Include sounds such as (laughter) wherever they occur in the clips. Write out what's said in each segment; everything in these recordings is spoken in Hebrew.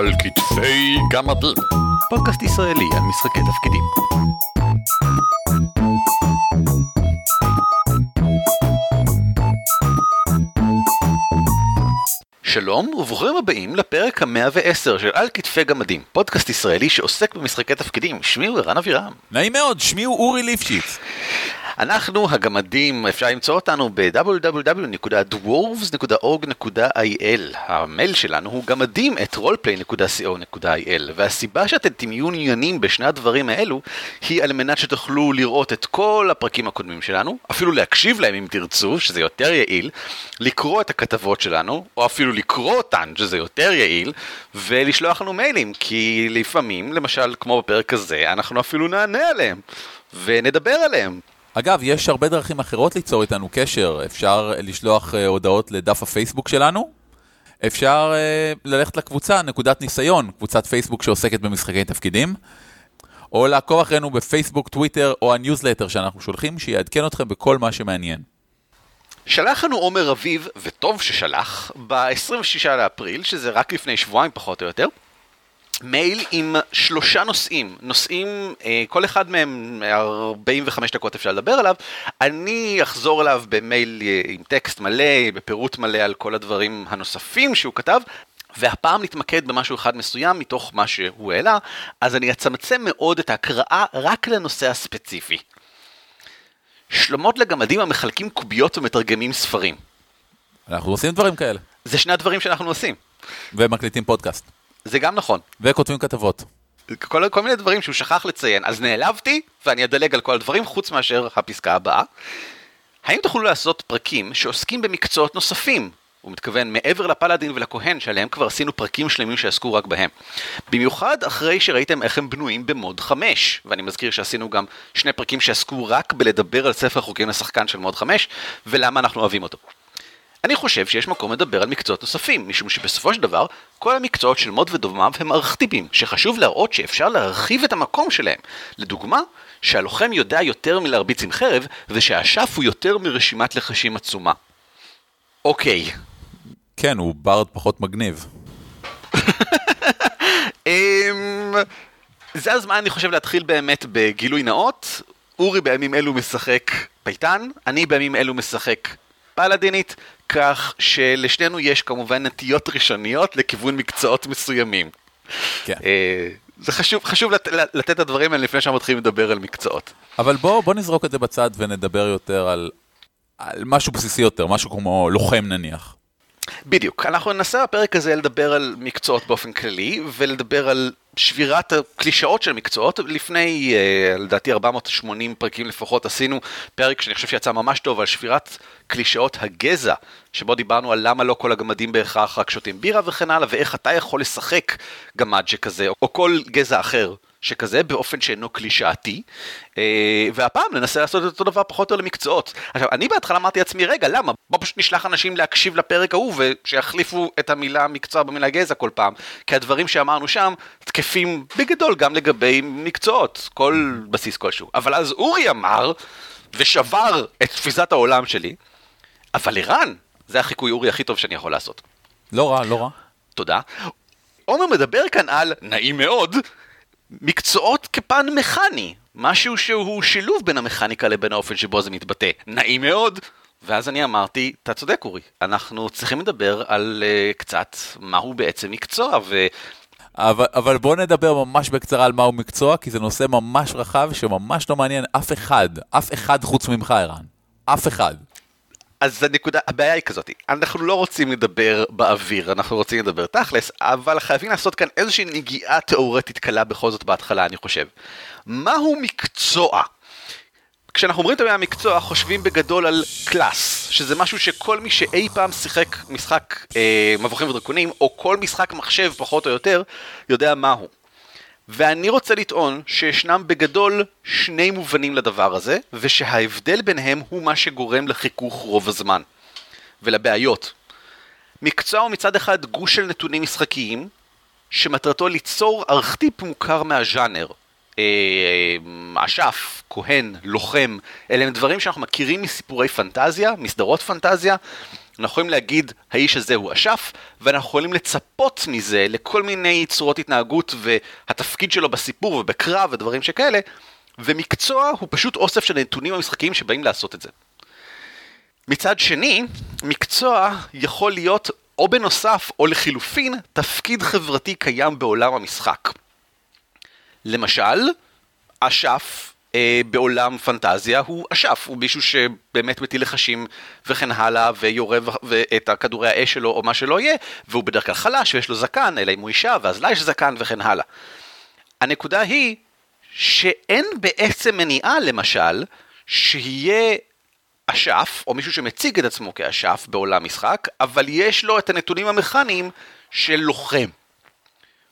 על כתפי גמדים. פודקאסט ישראלי על משחקי תפקידים. שלום וברוכים הבאים לפרק המאה ועשר של על כתפי גמדים, פודקאסט ישראלי שעוסק במשחקי תפקידים, שמי הוא ערן אבירם. נעים מאוד, שמי הוא אורי ליפשיץ. אנחנו הגמדים, אפשר למצוא אותנו ב-www.dwarves.org.il. המייל שלנו הוא גמדים את roleplay.co.il, והסיבה שאתם תהיו עניינים בשני הדברים האלו, היא על מנת שתוכלו לראות את כל הפרקים הקודמים שלנו, אפילו להקשיב להם אם תרצו, שזה יותר יעיל, לקרוא את הכתבות שלנו, או אפילו לקרוא אותן, שזה יותר יעיל, ולשלוח לנו מיילים, כי לפעמים, למשל כמו בפרק הזה, אנחנו אפילו נענה עליהם, ונדבר עליהם. אגב, יש הרבה דרכים אחרות ליצור איתנו קשר. אפשר לשלוח אה, הודעות לדף הפייסבוק שלנו. אפשר אה, ללכת לקבוצה, נקודת ניסיון, קבוצת פייסבוק שעוסקת במשחקי תפקידים. או לעקוב אחרינו בפייסבוק, טוויטר או הניוזלטר שאנחנו שולחים, שיעדכן אתכם בכל מה שמעניין. שלח לנו עומר אביב, וטוב ששלח, ב-26 לאפריל, שזה רק לפני שבועיים פחות או יותר, מייל עם שלושה נושאים, נושאים, אה, כל אחד מהם 45 דקות אפשר לדבר עליו, אני אחזור אליו במייל אה, עם טקסט מלא, בפירוט מלא על כל הדברים הנוספים שהוא כתב, והפעם נתמקד במשהו אחד מסוים מתוך מה שהוא העלה, אז אני אצמצם מאוד את ההקראה רק לנושא הספציפי. שלומות לגמדים המחלקים קוביות ומתרגמים ספרים. אנחנו עושים דברים כאלה. זה שני הדברים שאנחנו עושים. ומקליטים פודקאסט. זה גם נכון. וכותבים כתבות. כל, כל מיני דברים שהוא שכח לציין, אז נעלבתי ואני אדלג על כל הדברים חוץ מאשר הפסקה הבאה. האם תוכלו לעשות פרקים שעוסקים במקצועות נוספים? הוא מתכוון מעבר לפלאדין ולכהן שעליהם כבר עשינו פרקים שלמים שעסקו רק בהם. במיוחד אחרי שראיתם איך הם בנויים במוד 5, ואני מזכיר שעשינו גם שני פרקים שעסקו רק בלדבר על ספר חוקים לשחקן של מוד 5, ולמה אנחנו אוהבים אותו. אני חושב שיש מקום לדבר על מקצועות נוספים, משום שבסופו של דבר, כל המקצועות של מוד ודומיו הם ארכטיפים, שחשוב להראות שאפשר להרחיב את המקום שלהם. לדוגמה, שהלוחם יודע יותר מלהרביץ עם חרב, ושהאשף הוא יותר מרשימת לחשים עצומה. אוקיי. כן, הוא ברד פחות מגניב. אמ, זה הזמן, אני חושב, להתחיל באמת בגילוי נאות. אורי בימים אלו משחק פייטן, אני בימים אלו משחק פלאדינית, כך שלשנינו יש כמובן נטיות ראשוניות לכיוון מקצועות מסוימים. כן. אה, זה חשוב, חשוב לת, לתת את הדברים האלה לפני שאנחנו מתחילים לדבר על מקצועות. אבל בוא, בוא נזרוק את זה בצד ונדבר יותר על, על משהו בסיסי יותר, משהו כמו לוחם נניח. בדיוק, אנחנו ננסה בפרק הזה לדבר על מקצועות באופן כללי, ולדבר על שבירת הקלישאות של מקצועות. לפני, אה, לדעתי 480 פרקים לפחות, עשינו פרק שאני חושב שיצא ממש טוב על שבירת קלישאות הגזע, שבו דיברנו על למה לא כל הגמדים בהכרח רק שותים בירה וכן הלאה, ואיך אתה יכול לשחק גמד שכזה, או כל גזע אחר. שכזה באופן שאינו קלישאתי, אה, והפעם ננסה לעשות את אותו דבר פחות או למקצועות. עכשיו, אני בהתחלה אמרתי לעצמי, רגע, למה? בוא פשוט נשלח אנשים להקשיב לפרק ההוא ושיחליפו את המילה מקצוע במילה גזע כל פעם, כי הדברים שאמרנו שם תקפים בגדול גם לגבי מקצועות, כל בסיס כלשהו. אבל אז אורי אמר, ושבר את תפיסת העולם שלי, אבל ערן, זה החיקוי אורי הכי טוב שאני יכול לעשות. לא רע, לא רע. תודה. עומר מדבר כאן על, נעים מאוד, מקצועות כפן מכני, משהו שהוא שילוב בין המכניקה לבין האופן שבו זה מתבטא. נעים מאוד. ואז אני אמרתי, אתה צודק אורי, אנחנו צריכים לדבר על uh, קצת מהו בעצם מקצוע, ו... אבל, אבל בוא נדבר ממש בקצרה על מהו מקצוע, כי זה נושא ממש רחב שממש לא מעניין אף אחד, אף אחד חוץ ממך, ערן. אף אחד. אז הנקודה, הבעיה היא כזאת, אנחנו לא רוצים לדבר באוויר, אנחנו רוצים לדבר תכלס, אבל חייבים לעשות כאן איזושהי נגיעה תאורטית קלה בכל זאת בהתחלה, אני חושב. מהו מקצוע? כשאנחנו אומרים את המילה מקצוע, חושבים בגדול על קלאס, שזה משהו שכל מי שאי פעם שיחק משחק אה, מבוכים ודרקונים, או כל משחק מחשב פחות או יותר, יודע מהו. ואני רוצה לטעון שישנם בגדול שני מובנים לדבר הזה, ושההבדל ביניהם הוא מה שגורם לחיכוך רוב הזמן, ולבעיות. מקצוע הוא מצד אחד גוש של נתונים משחקיים, שמטרתו ליצור ארכטיפ מוכר מהז'אנר. אה, אשף, כהן, לוחם, אלה הם דברים שאנחנו מכירים מסיפורי פנטזיה, מסדרות פנטזיה, אנחנו יכולים להגיד, האיש הזה הוא אשף, ואנחנו יכולים לצפות מזה לכל מיני צורות התנהגות והתפקיד שלו בסיפור ובקרב ודברים שכאלה, ומקצוע הוא פשוט אוסף של נתונים המשחקיים שבאים לעשות את זה. מצד שני, מקצוע יכול להיות או בנוסף או לחילופין תפקיד חברתי קיים בעולם המשחק. למשל, אשף אה, בעולם פנטזיה הוא אשף, הוא מישהו שבאמת מטיל לחשים וכן הלאה, ויורה את הכדורי האש שלו או מה שלא יהיה, והוא בדרך כלל חלש ויש לו זקן, אלא אם הוא אישה, ואז לה יש זקן וכן הלאה. הנקודה היא שאין בעצם מניעה, למשל, שיהיה אשף, או מישהו שמציג את עצמו כאשף בעולם משחק, אבל יש לו את הנתונים המכניים של לוחם.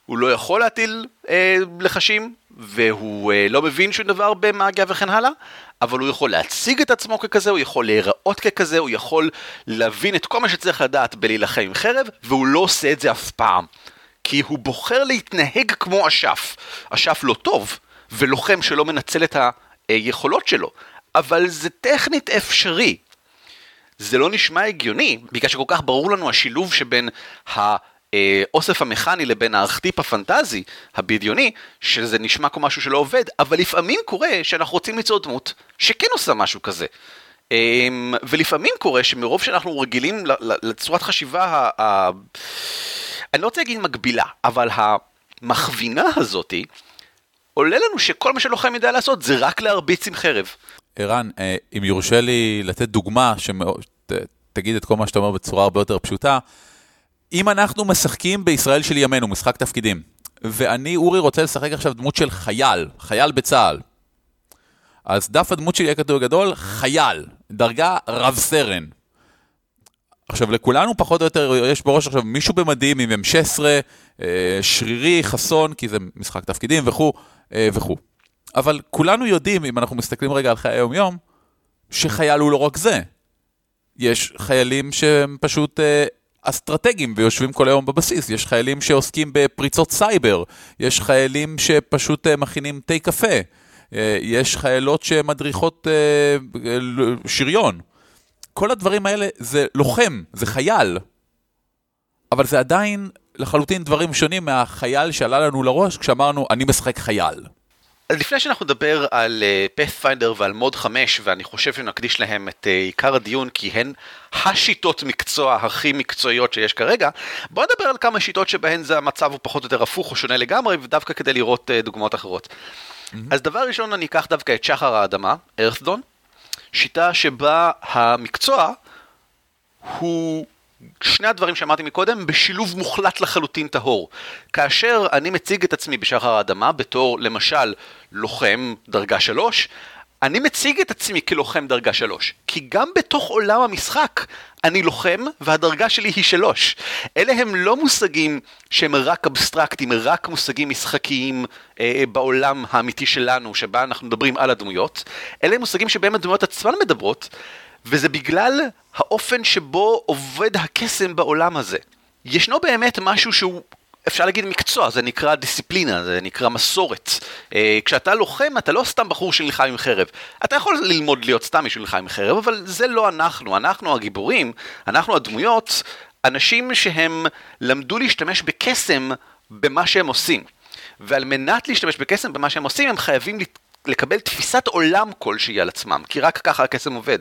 הוא לא יכול להטיל אה, לחשים, והוא אה, לא מבין שום דבר במאגיה וכן הלאה, אבל הוא יכול להציג את עצמו ככזה, הוא יכול להיראות ככזה, הוא יכול להבין את כל מה שצריך לדעת בלהילחם עם חרב, והוא לא עושה את זה אף פעם. כי הוא בוחר להתנהג כמו אשף. אשף לא טוב, ולוחם שלא מנצל את היכולות שלו, אבל זה טכנית אפשרי. זה לא נשמע הגיוני, בגלל שכל כך ברור לנו השילוב שבין האוסף המכני לבין הארכטיפ הפנטזי הבדיוני, שזה נשמע כמו משהו שלא עובד, אבל לפעמים קורה שאנחנו רוצים ליצור דמות שכן עושה משהו כזה. אמ, ולפעמים קורה שמרוב שאנחנו רגילים לצורת חשיבה, ה... אני לא רוצה להגיד מקבילה, אבל המכווינה הזאתי, עולה לנו שכל מה שלוחם יודע לעשות זה רק להרביץ עם חרב. ערן, אה, אם יורשה לי לתת דוגמה שתגיד את כל מה שאתה אומר בצורה הרבה יותר פשוטה, אם אנחנו משחקים בישראל של ימינו, משחק תפקידים, ואני, אורי, רוצה לשחק עכשיו דמות של חייל, חייל בצה"ל, אז דף הדמות שלי יהיה כתוב גדול, חייל, דרגה רב סרן. עכשיו, לכולנו פחות או יותר יש בראש עכשיו מישהו במדים עם M16, אה, שרירי, חסון, כי זה משחק תפקידים וכו' אה, וכו'. אבל כולנו יודעים, אם אנחנו מסתכלים רגע על חיי היום-יום, שחייל הוא לא רק זה. יש חיילים שהם פשוט אה, אסטרטגיים ויושבים כל היום בבסיס, יש חיילים שעוסקים בפריצות סייבר, יש חיילים שפשוט אה, מכינים תה קפה, אה, יש חיילות שמדריכות אה, שריון. כל הדברים האלה זה לוחם, זה חייל. אבל זה עדיין לחלוטין דברים שונים מהחייל שעלה לנו לראש כשאמרנו, אני משחק חייל. אז לפני שאנחנו נדבר על uh, Pathfinder ועל מוד 5, ואני חושב שנקדיש להם את uh, עיקר הדיון, כי הן השיטות מקצוע הכי מקצועיות שיש כרגע, בואו נדבר על כמה שיטות שבהן זה המצב הוא פחות או יותר הפוך או שונה לגמרי, ודווקא כדי לראות uh, דוגמאות אחרות. Mm-hmm. אז דבר ראשון אני אקח דווקא את שחר האדמה, ארת'דון, שיטה שבה המקצוע הוא שני הדברים שאמרתי מקודם בשילוב מוחלט לחלוטין טהור. כאשר אני מציג את עצמי בשחר האדמה בתור למשל לוחם דרגה שלוש, אני מציג את עצמי כלוחם דרגה שלוש, כי גם בתוך עולם המשחק אני לוחם והדרגה שלי היא שלוש. אלה הם לא מושגים שהם רק אבסטרקטיים, רק מושגים משחקיים אה, בעולם האמיתי שלנו, שבה אנחנו מדברים על הדמויות. אלה הם מושגים שבהם הדמויות עצמן מדברות, וזה בגלל האופן שבו עובד הקסם בעולם הזה. ישנו באמת משהו שהוא, אפשר להגיד מקצוע, זה נקרא דיסציפלינה, זה נקרא מסורת. אה, כשאתה לוחם, אתה לא סתם בחור שנלחם עם חרב. אתה יכול ללמוד להיות סתם מישהו שנלחם עם חרב, אבל זה לא אנחנו. אנחנו הגיבורים, אנחנו הדמויות, אנשים שהם למדו להשתמש בקסם במה שהם עושים. ועל מנת להשתמש בקסם במה שהם עושים, הם חייבים לקבל תפיסת עולם כלשהי על עצמם, כי רק ככה הקסם עובד.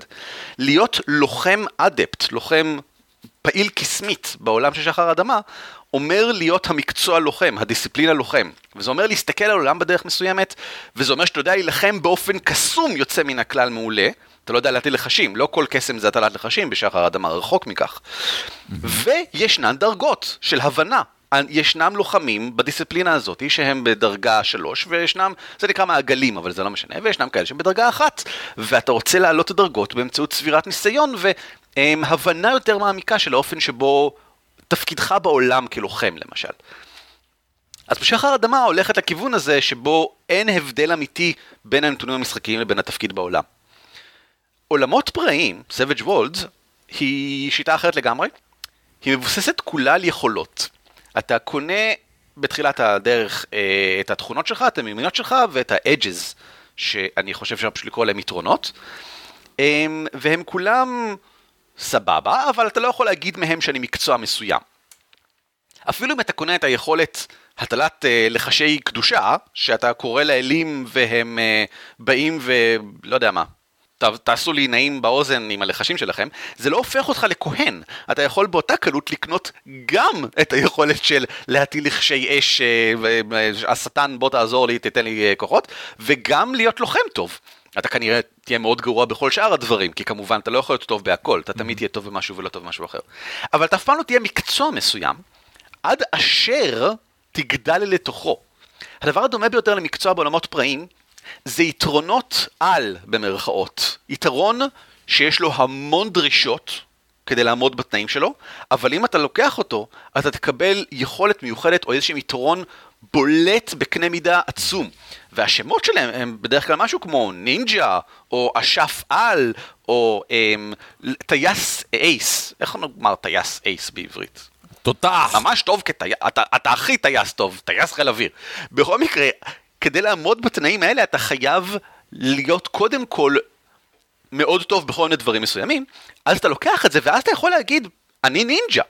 להיות לוחם אדפט, לוחם פעיל קסמית בעולם של שחר אדמה, אומר להיות המקצוע לוחם, הדיסציפלינה לוחם. וזה אומר להסתכל על העולם בדרך מסוימת, וזה אומר שאתה יודע להילחם באופן קסום יוצא מן הכלל מעולה. אתה לא יודע להטיל לחשים, לא כל קסם זה הטלת לחשים בשחר אדמה, רחוק מכך. וישנן דרגות של הבנה ישנם לוחמים בדיסציפלינה הזאת שהם בדרגה שלוש, וישנם, זה נקרא מעגלים, אבל זה לא משנה, וישנם כאלה שהם בדרגה אחת, ואתה רוצה להעלות את הדרגות באמצעות צבירת ניסיון והבנה יותר מעמיקה של האופן שבו תפקידך בעולם כלוחם, למשל. אז בשחר אדמה הולכת לכיוון הזה שבו אין הבדל אמיתי בין הנתונים המשחקיים לבין התפקיד בעולם. עולמות פראיים, Savage Worlds, היא שיטה אחרת לגמרי. היא מבוססת כולה על יכולות. אתה קונה בתחילת הדרך אה, את התכונות שלך, את המיומנויות שלך ואת ה-edges, שאני חושב שאפשר פשוט לקרוא להם יתרונות, אה, והם כולם סבבה, אבל אתה לא יכול להגיד מהם שאני מקצוע מסוים. אפילו אם אתה קונה את היכולת הטלת uh, לחשי קדושה, שאתה קורא לאלים והם uh, באים ולא יודע מה, ת, תעשו לי נעים באוזן עם הלחשים שלכם, זה לא הופך אותך לכהן. אתה יכול באותה קלות לקנות גם את היכולת של להטיל לחשי אש, uh, השטן בוא תעזור לי, תתן לי כוחות, וגם להיות לוחם טוב. אתה כנראה תהיה מאוד גרוע בכל שאר הדברים, כי כמובן אתה לא יכול להיות טוב בהכל, אתה תמיד תהיה טוב במשהו ולא טוב במשהו אחר. אבל אתה אף פעם לא תהיה מקצוע מסוים, עד אשר תגדל לתוכו. הדבר הדומה ביותר למקצוע בעולמות פראיים, זה יתרונות על, במרכאות. יתרון שיש לו המון דרישות כדי לעמוד בתנאים שלו, אבל אם אתה לוקח אותו, אתה תקבל יכולת מיוחדת או איזשהו יתרון בולט בקנה מידה עצום. והשמות שלהם הם בדרך כלל משהו כמו נינג'ה, או אשף על, או הם, טייס אייס. איך נאמר טייס אייס בעברית? תותח. ממש טוב כטייס, אתה, אתה הכי טייס טוב, טייס חיל אוויר. בכל מקרה, כדי לעמוד בתנאים האלה אתה חייב להיות קודם כל מאוד טוב בכל מיני דברים מסוימים, אז אתה לוקח את זה ואז אתה יכול להגיד, אני נינג'ה.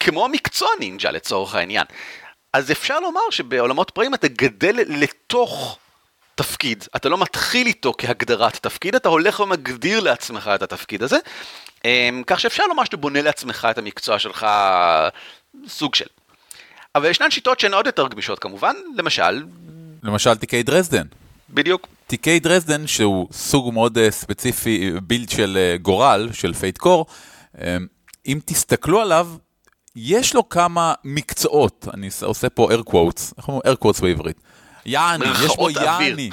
כמו המקצוע נינג'ה לצורך העניין. אז אפשר לומר שבעולמות פראים אתה גדל לתוך תפקיד, אתה לא מתחיל איתו כהגדרת תפקיד, אתה הולך ומגדיר לעצמך את התפקיד הזה, אמ, כך שאפשר לומר שאתה בונה לעצמך את המקצוע שלך סוג של. אבל ישנן שיטות שהן עוד יותר גמישות כמובן, למשל... למשל תיקי דרזדן. בדיוק. תיקי דרזדן, שהוא סוג מאוד אה, ספציפי, build של אה, גורל, של Fate Core, אמ, אם תסתכלו עליו, יש לו כמה מקצועות, אני עושה פה air quotes, איך אומרים air quotes בעברית? יעני, יש בו יעני,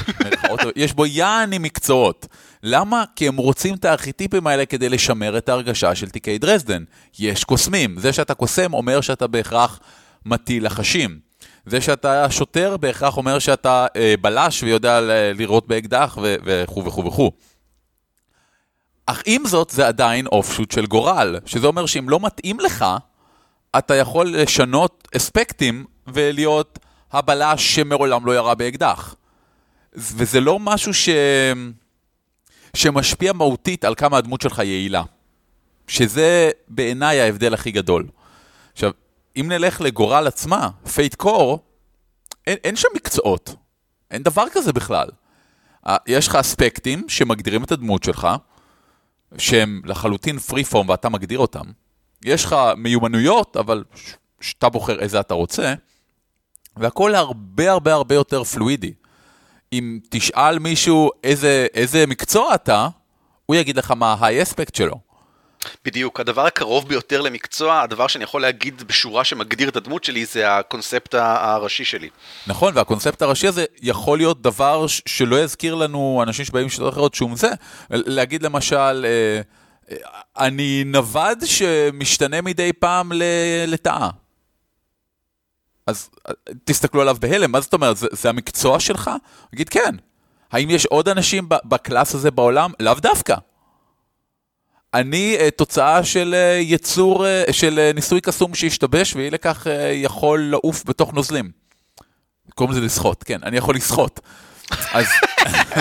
יש בו יעני מקצועות. למה? כי הם רוצים את הארכיטיפים האלה כדי לשמר את ההרגשה של תיקי דרזדן. יש קוסמים, זה שאתה קוסם אומר שאתה בהכרח מטיל לחשים. זה שאתה שוטר בהכרח אומר שאתה אה, בלש ויודע לירות באקדח וכו' וכו' וכו'. אך עם זאת זה עדיין אופשוט של גורל, שזה אומר שאם לא מתאים לך, אתה יכול לשנות אספקטים ולהיות הבלש שמעולם לא ירה באקדח. וזה לא משהו ש... שמשפיע מהותית על כמה הדמות שלך יעילה. שזה בעיניי ההבדל הכי גדול. עכשיו, אם נלך לגורל עצמה, Fate Core, אין, אין שם מקצועות. אין דבר כזה בכלל. יש לך אספקטים שמגדירים את הדמות שלך, שהם לחלוטין free form ואתה מגדיר אותם. יש לך מיומנויות, אבל שאתה בוחר איזה אתה רוצה, והכל הרבה הרבה הרבה יותר פלואידי. אם תשאל מישהו איזה, איזה מקצוע אתה, הוא יגיד לך מה ה-high aspect שלו. בדיוק, הדבר הקרוב ביותר למקצוע, הדבר שאני יכול להגיד בשורה שמגדיר את הדמות שלי, זה הקונספט הראשי שלי. נכון, והקונספט הראשי הזה יכול להיות דבר שלא יזכיר לנו אנשים שבאים משיטות אחרות שום זה. להגיד למשל, אה, אני נווד שמשתנה מדי פעם לטאה. אז אה, תסתכלו עליו בהלם, מה זאת אומרת? זה, זה המקצוע שלך? אגיד כן. האם יש עוד אנשים בקלאס הזה בעולם? לאו דווקא. אני uh, תוצאה של uh, יצור, uh, של ניסוי קסום שהשתבש, ואי לכך יכול לעוף בתוך נוזלים. קוראים לזה לשחות, כן, אני יכול לשחות. אז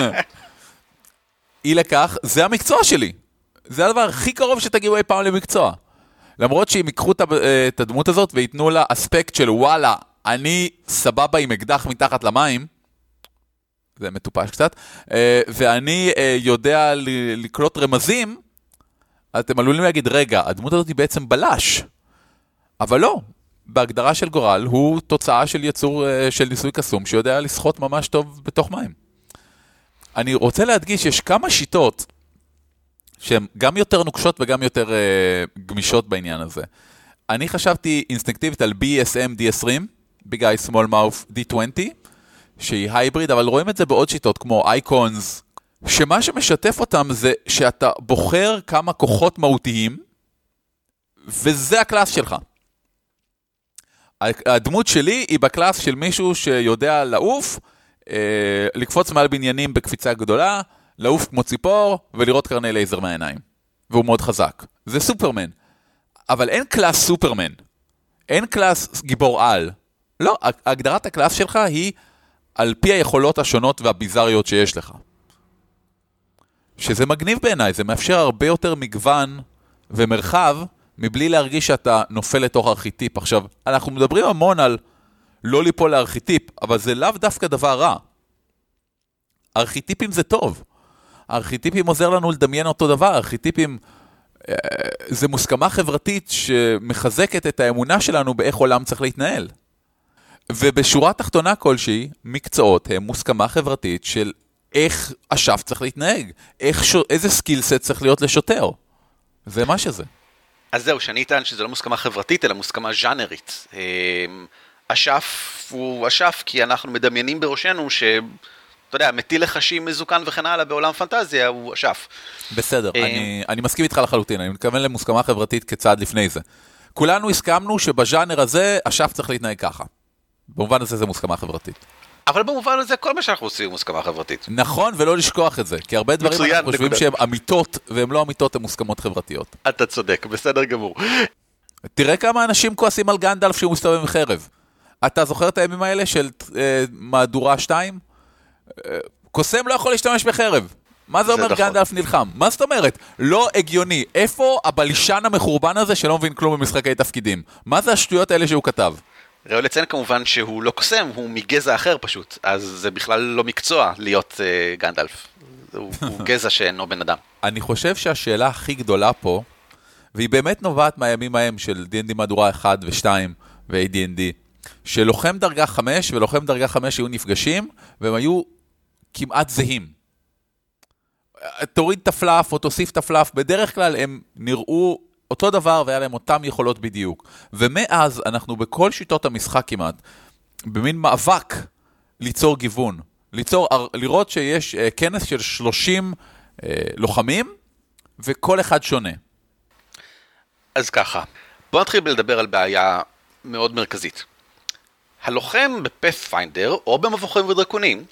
(laughs) אי לכך, זה המקצוע שלי. זה הדבר הכי קרוב שתגיעו אי פעם למקצוע. למרות שאם ייקחו את הדמות הזאת וייתנו לה אספקט של וואלה, אני סבבה עם אקדח מתחת למים, זה מטופש קצת, ואני יודע לקלוט רמזים, אתם עלולים להגיד, רגע, הדמות הזאת היא בעצם בלש. אבל לא, בהגדרה של גורל הוא תוצאה של יצור של ניסוי קסום שיודע לשחות ממש טוב בתוך מים. אני רוצה להדגיש, יש כמה שיטות שהן גם יותר נוקשות וגם יותר אה, גמישות בעניין הזה. אני חשבתי אינסטינקטיבית על BESM D20, Big Eyes Small Mouth D20, שהיא hybrid, אבל רואים את זה בעוד שיטות כמו Icons, שמה שמשתף אותם זה שאתה בוחר כמה כוחות מהותיים, וזה ה class שלך. הדמות שלי היא ב class של מישהו שיודע לעוף, אה, לקפוץ מעל בניינים בקפיצה גדולה, לעוף כמו ציפור ולראות קרני לייזר מהעיניים. והוא מאוד חזק. זה סופרמן. אבל אין class סופרמן. אין class גיבור על. לא, הגדרת ה class שלך היא על פי היכולות השונות והביזריות שיש לך. שזה מגניב בעיניי, זה מאפשר הרבה יותר מגוון ומרחב, מבלי להרגיש שאתה נופל לתוך ארכיטיפ. עכשיו, אנחנו מדברים המון על לא ליפול לארכיטיפ, אבל זה לאו דווקא דבר רע. ארכיטיפים זה טוב. ארכיטיפים עוזר לנו לדמיין אותו דבר, ארכיטיפים אה, זה מוסכמה חברתית שמחזקת את האמונה שלנו באיך עולם צריך להתנהל. ובשורה תחתונה כלשהי, מקצועות הם מוסכמה חברתית של איך אשף צריך להתנהג, איך ש... איזה סקילסט צריך להיות לשוטר. זה מה שזה. אז זהו, שאני אטען שזה לא מוסכמה חברתית, אלא מוסכמה ז'אנרית. אמ, אשף הוא אשף כי אנחנו מדמיינים בראשנו ש... אתה יודע, מטיל לחשים מזוקן וכן הלאה בעולם פנטזיה הוא אשף. בסדר, אמ, אני, אני מסכים איתך לחלוטין, אני מתכוון למוסכמה חברתית כצעד לפני זה. כולנו הסכמנו שבז'אנר הזה אשף צריך להתנהג ככה. במובן הזה זה מוסכמה חברתית. אבל במובן הזה כל מה שאנחנו עושים הוא מוסכמה חברתית. נכון, ולא לשכוח את זה, כי הרבה דברים מצוין, אנחנו חושבים. שהם אמיתות, והם לא אמיתות, הן מוסכמות חברתיות. אתה צודק, בסדר גמור. תראה כמה אנשים כועסים על גנדלף שהוא מסתובב עם חרב. אתה זוכר את הימים האלה של אה, מהדורה 2? אה, קוסם לא יכול להשתמש בחרב. מה זה זה אומר נכון. גנדלף נלחם? מה זאת אומרת? לא הגיוני. איפה הבלשן המחורבן הזה שלא מבין כלום במשחקי תפקידים? מה זה השטויות האלה שהוא כתב? ראוי לציין כמובן שהוא לא קוסם, הוא מגזע אחר פשוט, אז זה בכלל לא מקצוע להיות uh, גנדלף. הוא, הוא (laughs) גזע שאינו בן אדם. אני חושב שהשאלה הכי גדולה פה, והיא באמת נובעת מהימים ההם של D&D מהדורה 1 ו-2 ו-AD&D, שלוחם דרגה 5 ולוחם דרגה 5 היו נפגשים, והם היו כמעט זהים. תוריד את הפלאף או תוסיף את הפלאף, בדרך כלל הם נראו אותו דבר והיה להם אותם יכולות בדיוק. ומאז אנחנו בכל שיטות המשחק כמעט, במין מאבק ליצור גיוון. ליצור, לראות שיש uh, כנס של 30 uh, לוחמים, וכל אחד שונה. אז ככה, בוא נתחיל בלדבר על בעיה מאוד מרכזית. הלוחם בפאת'פיינדר, או במבוכים ודרקונים,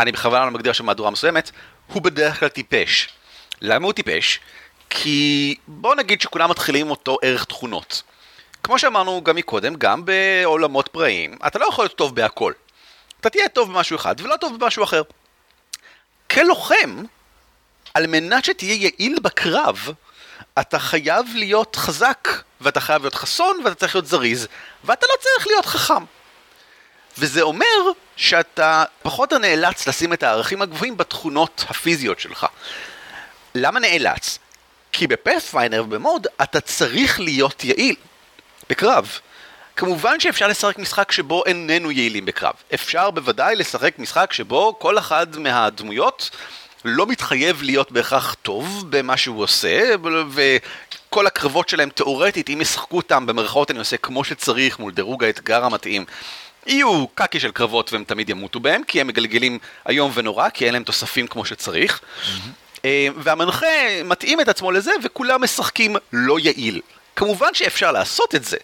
אני בכוונה לא מגדיר שם מהדורה מסוימת, הוא בדרך כלל טיפש. למה הוא טיפש? כי בוא נגיד שכולם מתחילים אותו ערך תכונות. כמו שאמרנו גם מקודם, גם בעולמות פראיים, אתה לא יכול להיות טוב בהכל. אתה תהיה טוב במשהו אחד ולא טוב במשהו אחר. כלוחם, על מנת שתהיה יעיל בקרב, אתה חייב להיות חזק, ואתה חייב להיות חסון, ואתה צריך להיות זריז, ואתה לא צריך להיות חכם. וזה אומר שאתה פחות או נאלץ לשים את הערכים הגבוהים בתכונות הפיזיות שלך. למה נאלץ? כי בפאת'פיינר ובמוד אתה צריך להיות יעיל בקרב. כמובן שאפשר לשחק משחק שבו איננו יעילים בקרב. אפשר בוודאי לשחק משחק שבו כל אחד מהדמויות לא מתחייב להיות בהכרח טוב במה שהוא עושה, וכל הקרבות שלהם תאורטית, אם ישחקו אותם במרכאות אני עושה כמו שצריך מול דירוג האתגר המתאים, יהיו קקי של קרבות והם תמיד ימותו בהם, כי הם מגלגלים איום ונורא, כי אין להם תוספים כמו שצריך. אה, והמנחה מתאים את עצמו לזה, וכולם משחקים לא יעיל. כמובן שאפשר לעשות את זה,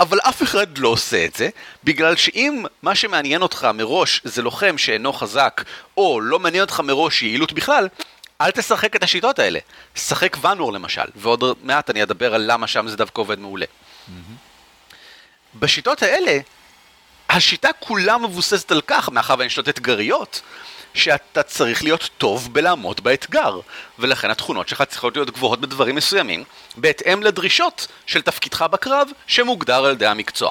אבל אף אחד לא עושה את זה, בגלל שאם מה שמעניין אותך מראש זה לוחם שאינו חזק, או לא מעניין אותך מראש יעילות בכלל, אל תשחק את השיטות האלה. שחק ואנור למשל, ועוד מעט אני אדבר על למה שם זה דווקא עובד מעולה. בשיטות האלה, השיטה כולה מבוססת על כך, מאחר והן שיטות אתגריות, שאתה צריך להיות טוב בלעמוד באתגר, ולכן התכונות שלך צריכות להיות גבוהות בדברים מסוימים, בהתאם לדרישות של תפקידך בקרב, שמוגדר על ידי המקצוע.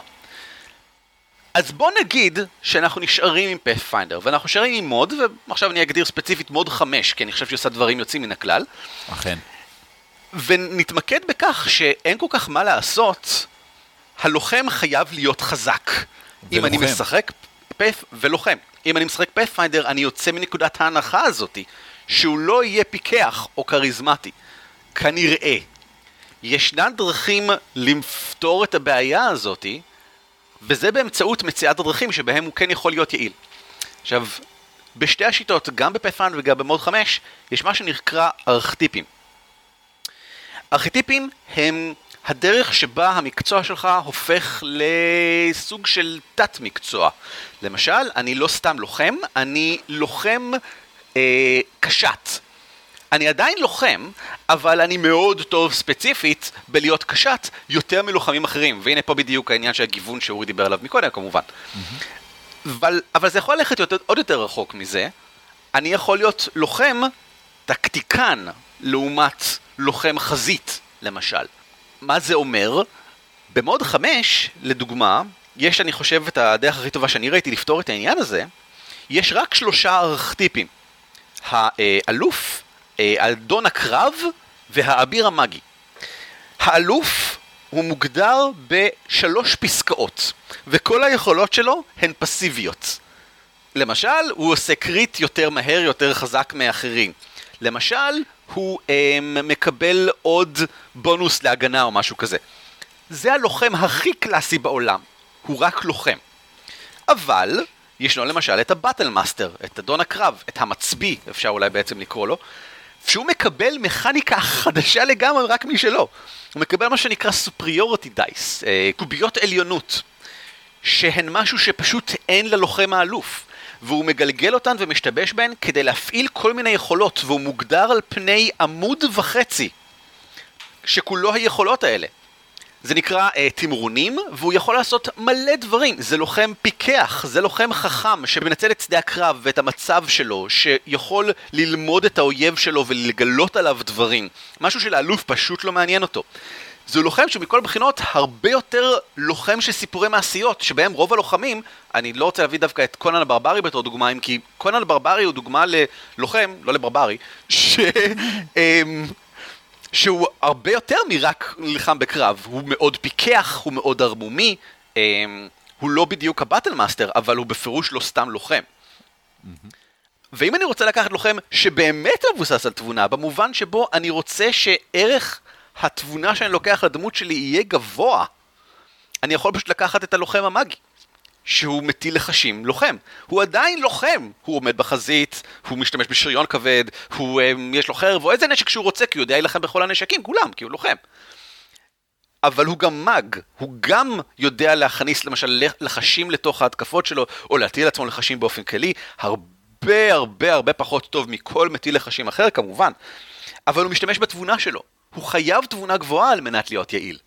אז בוא נגיד שאנחנו נשארים עם פאת'פיינדר, ואנחנו נשארים עם מוד, ועכשיו אני אגדיר ספציפית מוד 5, כי אני חושב שעושה דברים יוצאים מן הכלל, אכן. ונתמקד בכך שאין כל כך מה לעשות, הלוחם חייב להיות חזק. אם אני ולוחם. משחק פאת' ולוחם. אם אני משחק פאת'פיינדר, אני יוצא מנקודת ההנחה הזאתי, שהוא לא יהיה פיקח או כריזמטי. כנראה. ישנן דרכים לפתור את הבעיה הזאתי, וזה באמצעות מציאת הדרכים שבהם הוא כן יכול להיות יעיל. עכשיו, בשתי השיטות, גם בפאת'פיינדר וגם במוד 5, יש מה שנקרא ארכטיפים. ארכיטיפים הם הדרך שבה המקצוע שלך הופך לסוג של תת-מקצוע. למשל, אני לא סתם לוחם, אני לוחם אה, קשת. אני עדיין לוחם, אבל אני מאוד טוב ספציפית בלהיות קשת יותר מלוחמים אחרים. והנה פה בדיוק העניין של הגיוון שאורי דיבר עליו מקודם כמובן. אבל, אבל זה יכול ללכת יותר, עוד יותר רחוק מזה. אני יכול להיות לוחם טקטיקן לעומת לוחם חזית למשל. מה זה אומר? במוד 5, לדוגמה, יש, אני חושב, את הדרך הכי טובה שאני ראיתי לפתור את העניין הזה, יש רק שלושה ארכטיפים. האלוף, אדון הקרב והאביר המאגי. האלוף הוא מוגדר בשלוש פסקאות, וכל היכולות שלו הן פסיביות. למשל, הוא עושה crit יותר מהר, יותר חזק מאחרים. למשל, הוא אה, מקבל עוד בונוס להגנה או משהו כזה. זה הלוחם הכי קלאסי בעולם, הוא רק לוחם. אבל, ישנו למשל את ה Battle Master, את אדון הקרב, את המצביא, אפשר אולי בעצם לקרוא לו, שהוא מקבל מכניקה חדשה לגמרי רק משלו. הוא מקבל מה שנקרא סופריוריטי דייס, אה, קוביות עליונות, שהן משהו שפשוט אין ללוחם האלוף. והוא מגלגל אותן ומשתבש בהן כדי להפעיל כל מיני יכולות, והוא מוגדר על פני עמוד וחצי, שכולו היכולות האלה. זה נקרא uh, תמרונים, והוא יכול לעשות מלא דברים. זה לוחם פיקח, זה לוחם חכם שמנצל את שדה הקרב ואת המצב שלו, שיכול ללמוד את האויב שלו ולגלות עליו דברים. משהו שלאלוף פשוט לא מעניין אותו. זה לוחם שמכל בחינות הרבה יותר לוחם של סיפורי מעשיות, שבהם רוב הלוחמים, אני לא רוצה להביא דווקא את קונן הברברי בתור דוגמה, אם כי קונן הברברי הוא דוגמה ללוחם, לא לברברי, ש... (laughs) אמ, שהוא הרבה יותר מרק נלחם בקרב, הוא מאוד פיקח, הוא מאוד ערמומי, אמ, הוא לא בדיוק ה Battle Master, אבל הוא בפירוש לא סתם לוחם. ואם אני רוצה לקחת לוחם שבאמת מבוסס על תבונה, במובן שבו אני רוצה שערך התבונה שאני לוקח לדמות שלי יהיה גבוה, אני יכול פשוט לקחת את הלוחם המאגי, שהוא מטיל לחשים לוחם. הוא עדיין לוחם, הוא עומד בחזית, הוא משתמש בשריון כבד, הוא, um, יש לו חרב או איזה נשק שהוא רוצה, כי הוא יודע להילחם בכל הנשקים, כולם, כי הוא לוחם. אבל הוא גם מאג, הוא גם יודע להכניס למשל לחשים לתוך ההתקפות שלו, או להטיל לעצמו לחשים באופן כללי, הרבה הרבה הרבה פחות טוב מכל מטיל לחשים אחר כמובן, אבל הוא משתמש בתבונה שלו. הוא חייב תבונה גבוהה על מנת להיות יעיל.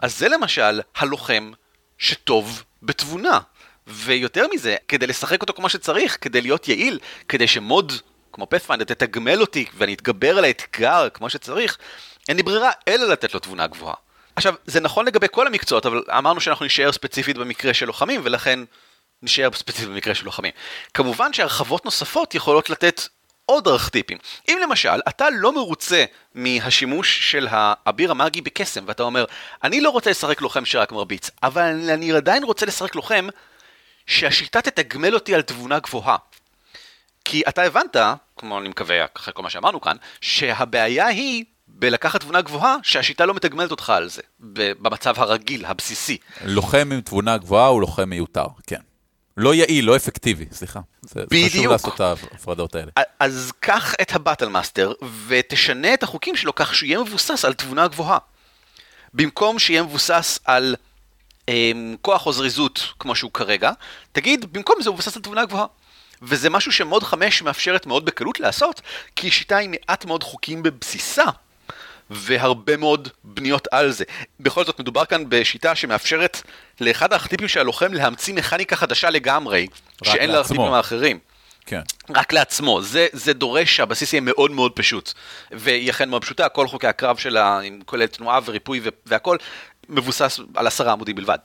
אז זה למשל הלוחם שטוב בתבונה. ויותר מזה, כדי לשחק אותו כמו שצריך, כדי להיות יעיל, כדי שמוד כמו פאת'פיינדר תתגמל אותי ואני אתגבר על האתגר כמו שצריך, אין לי ברירה אלא לתת לו תבונה גבוהה. עכשיו, זה נכון לגבי כל המקצועות, אבל אמרנו שאנחנו נשאר ספציפית במקרה של לוחמים, ולכן נשאר ספציפית במקרה של לוחמים. כמובן שהרחבות נוספות יכולות לתת עוד ארכטיפים. אם למשל, אתה לא מרוצה מהשימוש של האביר המאגי בקסם, ואתה אומר, אני לא רוצה לשחק לוחם שרק מרביץ, אבל אני עדיין רוצה לשחק לוחם שהשיטה תתגמל אותי על תבונה גבוהה. כי אתה הבנת, כמו אני מקווה, אחרי כל מה שאמרנו כאן, שהבעיה היא בלקחת תבונה גבוהה, שהשיטה לא מתגמלת אותך על זה, במצב הרגיל, הבסיסי. לוחם עם תבונה גבוהה הוא לוחם מיותר, כן. לא יעיל, לא אפקטיבי, סליחה. זה בדיוק. חשוב לעשות את ההפרדות האלה. אז קח את ה Battle Master ותשנה את החוקים שלו כך שיהיה מבוסס על תבונה גבוהה. במקום שיהיה מבוסס על אמ, כוח או זריזות כמו שהוא כרגע, תגיד, במקום זה הוא מבוסס על תבונה גבוהה. וזה משהו שמו"ד 5 מאפשרת מאוד בקלות לעשות, כי היא שיטה עם מעט מאוד חוקים בבסיסה, והרבה מאוד בניות על זה. בכל זאת, מדובר כאן בשיטה שמאפשרת לאחד הארכטיפים של הלוחם להמציא מכניקה חדשה לגמרי, שאין לארכטיפים האחרים. כן. רק לעצמו, זה, זה דורש שהבסיס יהיה מאוד מאוד פשוט. והיא אכן מאוד פשוטה, כל חוקי הקרב שלה, עם כולל תנועה וריפוי והכל, מבוסס על עשרה עמודים בלבד.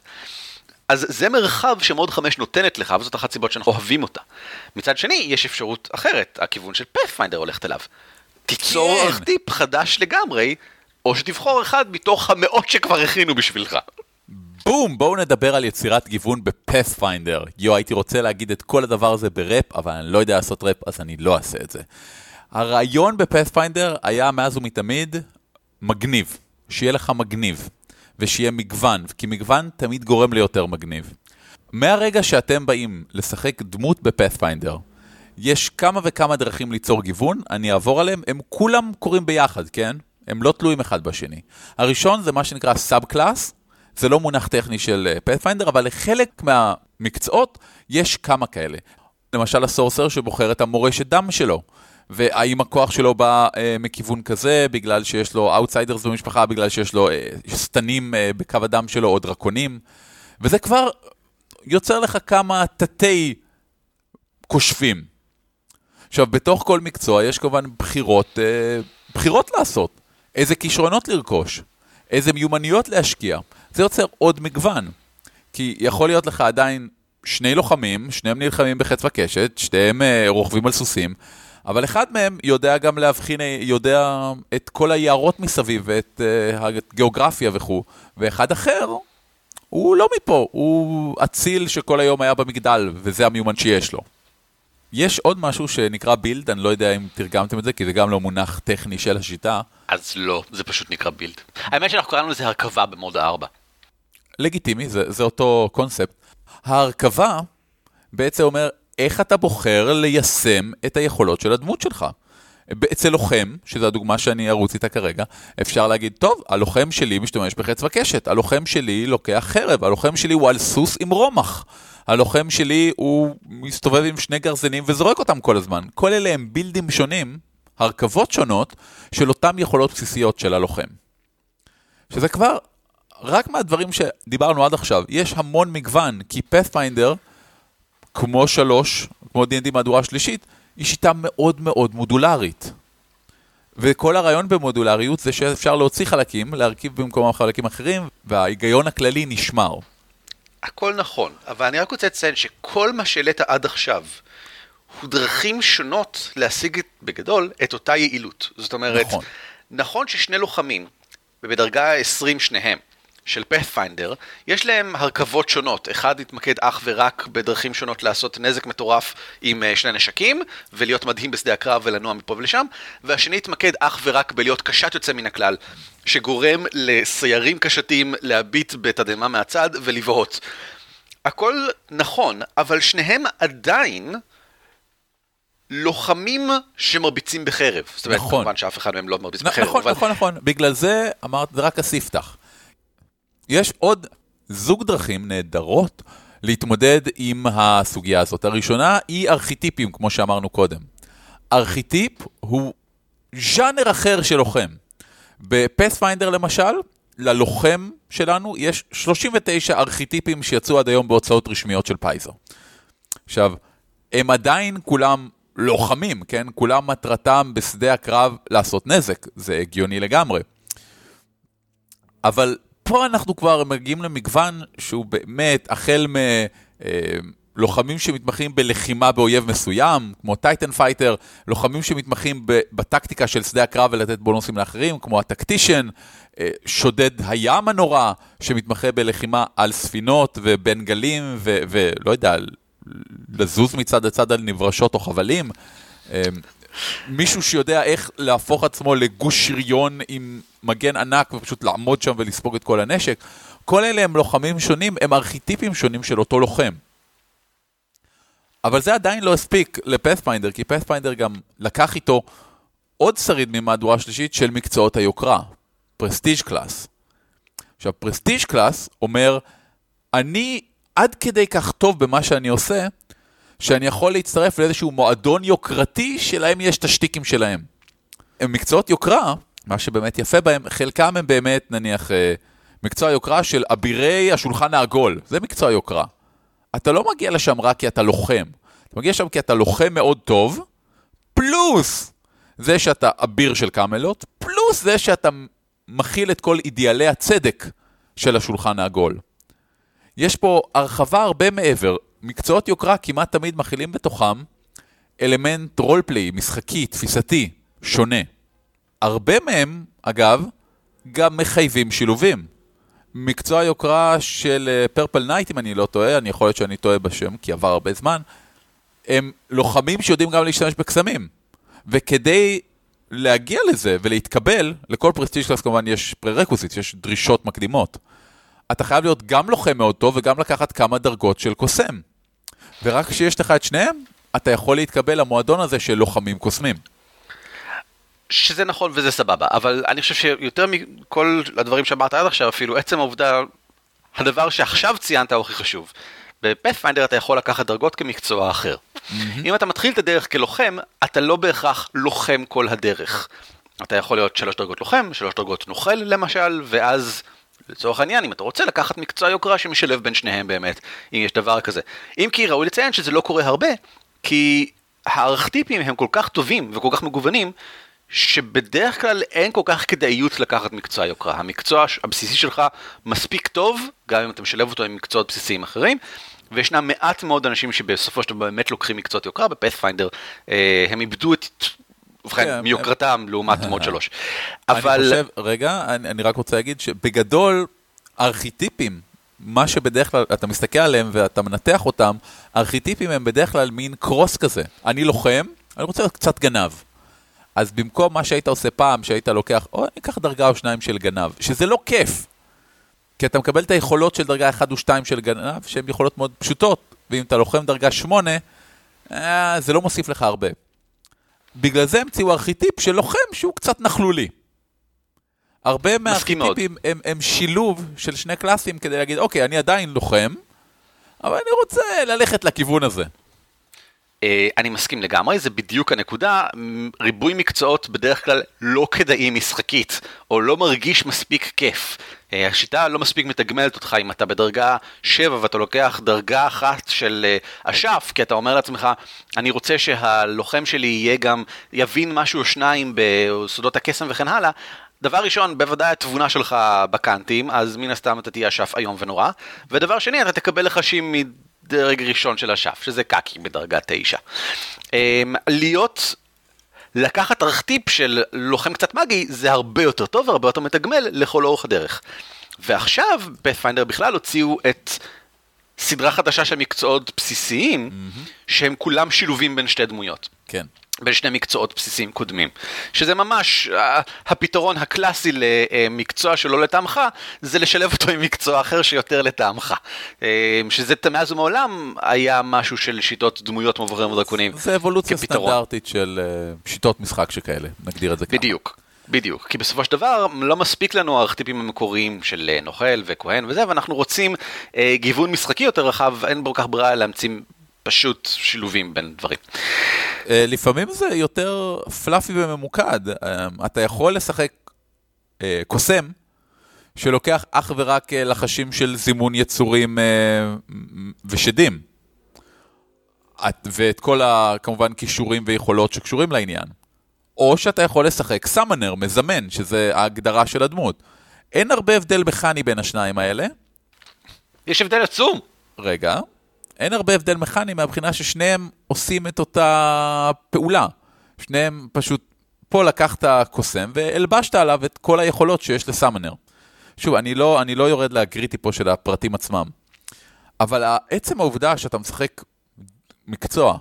אז זה מרחב שמוד 5 נותנת לך, וזאת אחת הסיבות שאנחנו אוהבים אותה. מצד שני, יש אפשרות אחרת, הכיוון של פאת'פיינדר הולכת אליו. תיצור כן. ארכטיפ חדש לגמרי, או שתבחור אחד מתוך המאות שכבר הכינו בשבילך. בום, בואו נדבר על יצירת גיוון בפאת'פיינדר. יו, הייתי רוצה להגיד את כל הדבר הזה בראפ, אבל אני לא יודע לעשות ראפ, אז אני לא אעשה את זה. הרעיון בפאת'פיינדר היה מאז ומתמיד מגניב, שיהיה לך מגניב, ושיהיה מגוון, כי מגוון תמיד גורם ליותר מגניב. מהרגע שאתם באים לשחק דמות בפאת'פיינדר, יש כמה וכמה דרכים ליצור גיוון, אני אעבור עליהם, הם כולם קורים ביחד, כן? הם לא תלויים אחד בשני. הראשון זה מה שנקרא subclass, זה לא מונח טכני של Pathfinder, אבל לחלק מהמקצועות יש כמה כאלה. למשל ה Sorcerer שבוחר את המורשת דם שלו. והאם הכוח שלו בא אה, מכיוון כזה, בגלל שיש לו outsiders במשפחה, בגלל שיש לו אה, שטנים אה, בקו הדם שלו או דרקונים. וזה כבר יוצר לך כמה תתי כושפים. עכשיו, בתוך כל מקצוע יש כמובן בחירות, אה, בחירות לעשות. איזה כישרונות לרכוש. איזה מיומנויות להשקיע. זה יוצר עוד מגוון. כי יכול להיות לך עדיין שני לוחמים, שניהם נלחמים בחץ וקשת, שניהם uh, רוכבים על סוסים, אבל אחד מהם יודע גם להבחין, יודע את כל היערות מסביב, ואת uh, הגיאוגרפיה וכו', ואחד אחר, הוא לא מפה, הוא אציל שכל היום היה במגדל, וזה המיומן שיש לו. יש עוד משהו שנקרא בילד, אני לא יודע אם תרגמתם את זה, כי זה גם לא מונח טכני של השיטה. אז לא, זה פשוט נקרא בילד. האמת שאנחנו קראנו לזה הרכבה במוד 4. לגיטימי, זה, זה אותו קונספט. ההרכבה בעצם אומר איך אתה בוחר ליישם את היכולות של הדמות שלך. אצל לוחם, שזו הדוגמה שאני ארוץ איתה כרגע, אפשר להגיד, טוב, הלוחם שלי משתמש בחץ וקשת, הלוחם שלי לוקח חרב, הלוחם שלי הוא על סוס עם רומח, הלוחם שלי הוא מסתובב עם שני גרזנים וזורק אותם כל הזמן. כל אלה הם בילדים שונים, הרכבות שונות, של אותם יכולות בסיסיות של הלוחם. שזה כבר, רק מהדברים שדיברנו עד עכשיו, יש המון מגוון, כי פאת'פיינדר, כמו שלוש, כמו D&D מהדורה שלישית, היא שיטה מאוד מאוד מודולרית. וכל הרעיון במודולריות זה שאפשר להוציא חלקים, להרכיב במקומם חלקים אחרים, וההיגיון הכללי נשמר. הכל נכון, אבל אני רק רוצה לציין שכל מה שהעלית עד עכשיו הוא דרכים שונות להשיג בגדול את אותה יעילות. זאת אומרת, נכון, נכון ששני לוחמים, ובדרגה 20 שניהם, של פאת'פיינדר, יש להם הרכבות שונות. אחד יתמקד אך ורק בדרכים שונות לעשות נזק מטורף עם אה, שני נשקים, ולהיות מדהים בשדה הקרב ולנוע מפה ולשם, והשני יתמקד אך ורק בלהיות קשת יוצא מן הכלל, שגורם לסיירים קשתיים להביט בתדהמה מהצד ולבהות. הכל נכון, אבל שניהם עדיין... לוחמים שמרביצים בחרב. זאת אומרת, נכון. כמובן שאף אחד מהם לא מרביץ בחרב. נכון, אבל... נכון, נכון. בגלל זה אמרת, זה רק הספתח. יש עוד זוג דרכים נהדרות להתמודד עם הסוגיה הזאת. הראשונה היא ארכיטיפים, כמו שאמרנו קודם. ארכיטיפ הוא ז'אנר אחר של לוחם. ב Pathfinder למשל, ללוחם שלנו יש 39 ארכיטיפים שיצאו עד היום בהוצאות רשמיות של Paizo. עכשיו, הם עדיין כולם לוחמים, כן? כולם מטרתם בשדה הקרב לעשות נזק, זה הגיוני לגמרי. אבל פה אנחנו כבר מגיעים למגוון שהוא באמת, החל מלוחמים אה, שמתמחים בלחימה באויב מסוים, כמו Titan Fighter, לוחמים שמתמחים בטקטיקה של שדה הקרב ולתת בונוסים לאחרים, כמו ה Tactician, אה, שודד הים הנורא, שמתמחה בלחימה על ספינות ובין גלים, ולא יודע, לזוז מצד לצד על נברשות או חבלים. אה, מישהו שיודע איך להפוך עצמו לגוש שריון עם מגן ענק ופשוט לעמוד שם ולספוג את כל הנשק. כל אלה הם לוחמים שונים, הם ארכיטיפים שונים של אותו לוחם. אבל זה עדיין לא הספיק ל Pathfinder, כי Pathfinder גם לקח איתו עוד שריד ממהדורה שלישית של מקצועות היוקרה, prestige class. עכשיו, prestige class אומר, אני עד כדי כך טוב במה שאני עושה, שאני יכול להצטרף לאיזשהו מועדון יוקרתי שלהם יש את השטיקים שלהם. הם מקצועות יוקרה, מה שבאמת יפה בהם, חלקם הם באמת, נניח, אה, מקצוע יוקרה של אבירי השולחן העגול, זה מקצוע יוקרה. אתה לא מגיע לשם רק כי אתה לוחם, אתה מגיע לשם כי אתה לוחם מאוד טוב, פלוס זה שאתה אביר של קאמלות, פלוס זה שאתה מכיל את כל אידיאלי הצדק של השולחן העגול. יש פה הרחבה הרבה מעבר. מקצועות יוקרה כמעט תמיד מכילים בתוכם אלמנט roleplay, משחקי, תפיסתי, שונה. הרבה מהם, אגב, גם מחייבים שילובים. מקצוע יוקרה של Purple uh, Knight, אם אני לא טועה, אני יכול להיות שאני טועה בשם, כי עבר הרבה זמן, הם לוחמים שיודעים גם להשתמש בקסמים. וכדי להגיע לזה ולהתקבל, לכל prestige class כמובן יש prerequisite, יש דרישות מקדימות. אתה חייב להיות גם לוחם מאוד טוב וגם לקחת כמה דרגות של קוסם. ורק כשיש לך את שניהם, אתה יכול להתקבל למועדון הזה של לוחמים קוסמים. שזה נכון וזה סבבה, אבל אני חושב שיותר מכל הדברים שאמרת עד עכשיו, אפילו עצם העובדה, הדבר שעכשיו ציינת הוא הכי חשוב. בפאת'פיינדר אתה יכול לקחת דרגות כמקצוע אחר. Mm-hmm. אם אתה מתחיל את הדרך כלוחם, אתה לא בהכרח לוחם כל הדרך. אתה יכול להיות שלוש דרגות לוחם, שלוש דרגות נוכל למשל, ואז לצורך העניין, אם אתה רוצה לקחת מקצוע יוקרה שמשלב בין שניהם באמת, אם יש דבר כזה. אם כי ראוי לציין שזה לא קורה הרבה, כי הארכטיפים הם כל כך טובים וכל כך מגוונים, שבדרך כלל אין כל כך כדאיות לקחת מקצוע יוקרה. המקצוע הבסיסי שלך מספיק טוב, גם אם אתה משלב אותו עם מקצועות בסיסיים אחרים, וישנם מעט מאוד אנשים שבסופו של דבר באמת לוקחים מקצועות יוקרה, בפאת'פיינדר אה, הם איבדו את... ובכן, כן, מיוקרתם לעומת מוד 3. אבל... אני חושב, רגע, אני, אני רק רוצה להגיד שבגדול, ארכיטיפים, מה שבדרך כלל אתה מסתכל עליהם ואתה מנתח אותם, ארכיטיפים הם בדרך כלל מין קרוס כזה. אני לוחם, אני רוצה להיות קצת גנב. אז במקום מה שהיית עושה פעם, שהיית לוקח, או אני אקח דרגה או שניים של גנב, שזה לא כיף. כי אתה מקבל את היכולות של דרגה 1 או 2 של גנב, שהן יכולות מאוד פשוטות, ואם אתה לוחם דרגה 8, אה, זה לא מוסיף לך הרבה. בגלל זה המציאו ארכיטיפ של לוחם שהוא קצת נכלולי. הרבה מהארכיטיפים הם, הם שילוב של שני קלאסים כדי להגיד, אוקיי, אני עדיין לוחם, אבל אני רוצה ללכת לכיוון הזה. אה, אני מסכים לגמרי, זה בדיוק הנקודה, ריבוי מקצועות בדרך כלל לא כדאי משחקית, או לא מרגיש מספיק כיף. אה, השיטה לא מספיק מתגמלת אותך אם אתה בדרגה 7 ואתה לוקח דרגה אחת של אה, אשף, כי אתה אומר לעצמך, אני רוצה שהלוחם שלי יהיה גם, יבין משהו או שניים בסודות הקסם וכן הלאה, דבר ראשון, בוודאי התבונה שלך בקאנטים, אז מן הסתם אתה תהיה אשף איום ונורא. ודבר שני, אתה תקבל לחשים דרג ראשון של אשף, שזה קקי בדרגה 9. אמ, להיות, לקחת ארכטיפ של לוחם קצת מגי, זה הרבה יותר טוב והרבה יותר מתגמל לכל אורך הדרך. ועכשיו, פאת'פיינדר בכלל הוציאו את סדרה חדשה של מקצועות בסיסיים, mm-hmm. שהם כולם שילובים בין שתי דמויות. כן. בין שני מקצועות בסיסיים קודמים. שזה ממש הפתרון הקלאסי למקצוע שלא לטעמך, זה לשלב אותו עם מקצוע אחר שיותר לטעמך. אה, שזה מאז ומעולם היה משהו של שיטות דמויות מבוכים ודרקונים. זה אבולוציה כפתרון. סטנדרטית של אה, שיטות משחק שכאלה, נגדיר את זה ככה. בדיוק. בדיוק, כי בסופו של דבר לא מספיק לנו הארכטיפים המקוריים של אה, נוכל וכהן וזה, ואנחנו רוצים אה, גיוון משחקי יותר רחב, אין בו כך ברירה להמציא פשוט שילובים בין דברים. אה, לפעמים זה יותר פלאפי וממוקד. אה, אתה יכול לשחק אה, קוסם שלוקח אך ורק לחשים של זימון יצורים ושדים. ואת כל הכמובן כישורים ויכולות שקשורים לעניין. או שאתה יכול לשחק סאמנר, מזמן, שזה ההגדרה של הדמות. אין הרבה הבדל מכני בין השניים האלה. יש הבדל עצום. רגע, אין הרבה הבדל מכני מהבחינה ששניהם עושים את אותה פעולה. שניהם פשוט, פה לקחת קוסם והלבשת עליו את כל היכולות שיש לסאמנר. שוב, אני לא, אני לא יורד לגריטי פה של הפרטים עצמם, אבל עצם העובדה שאתה משחק מקצוע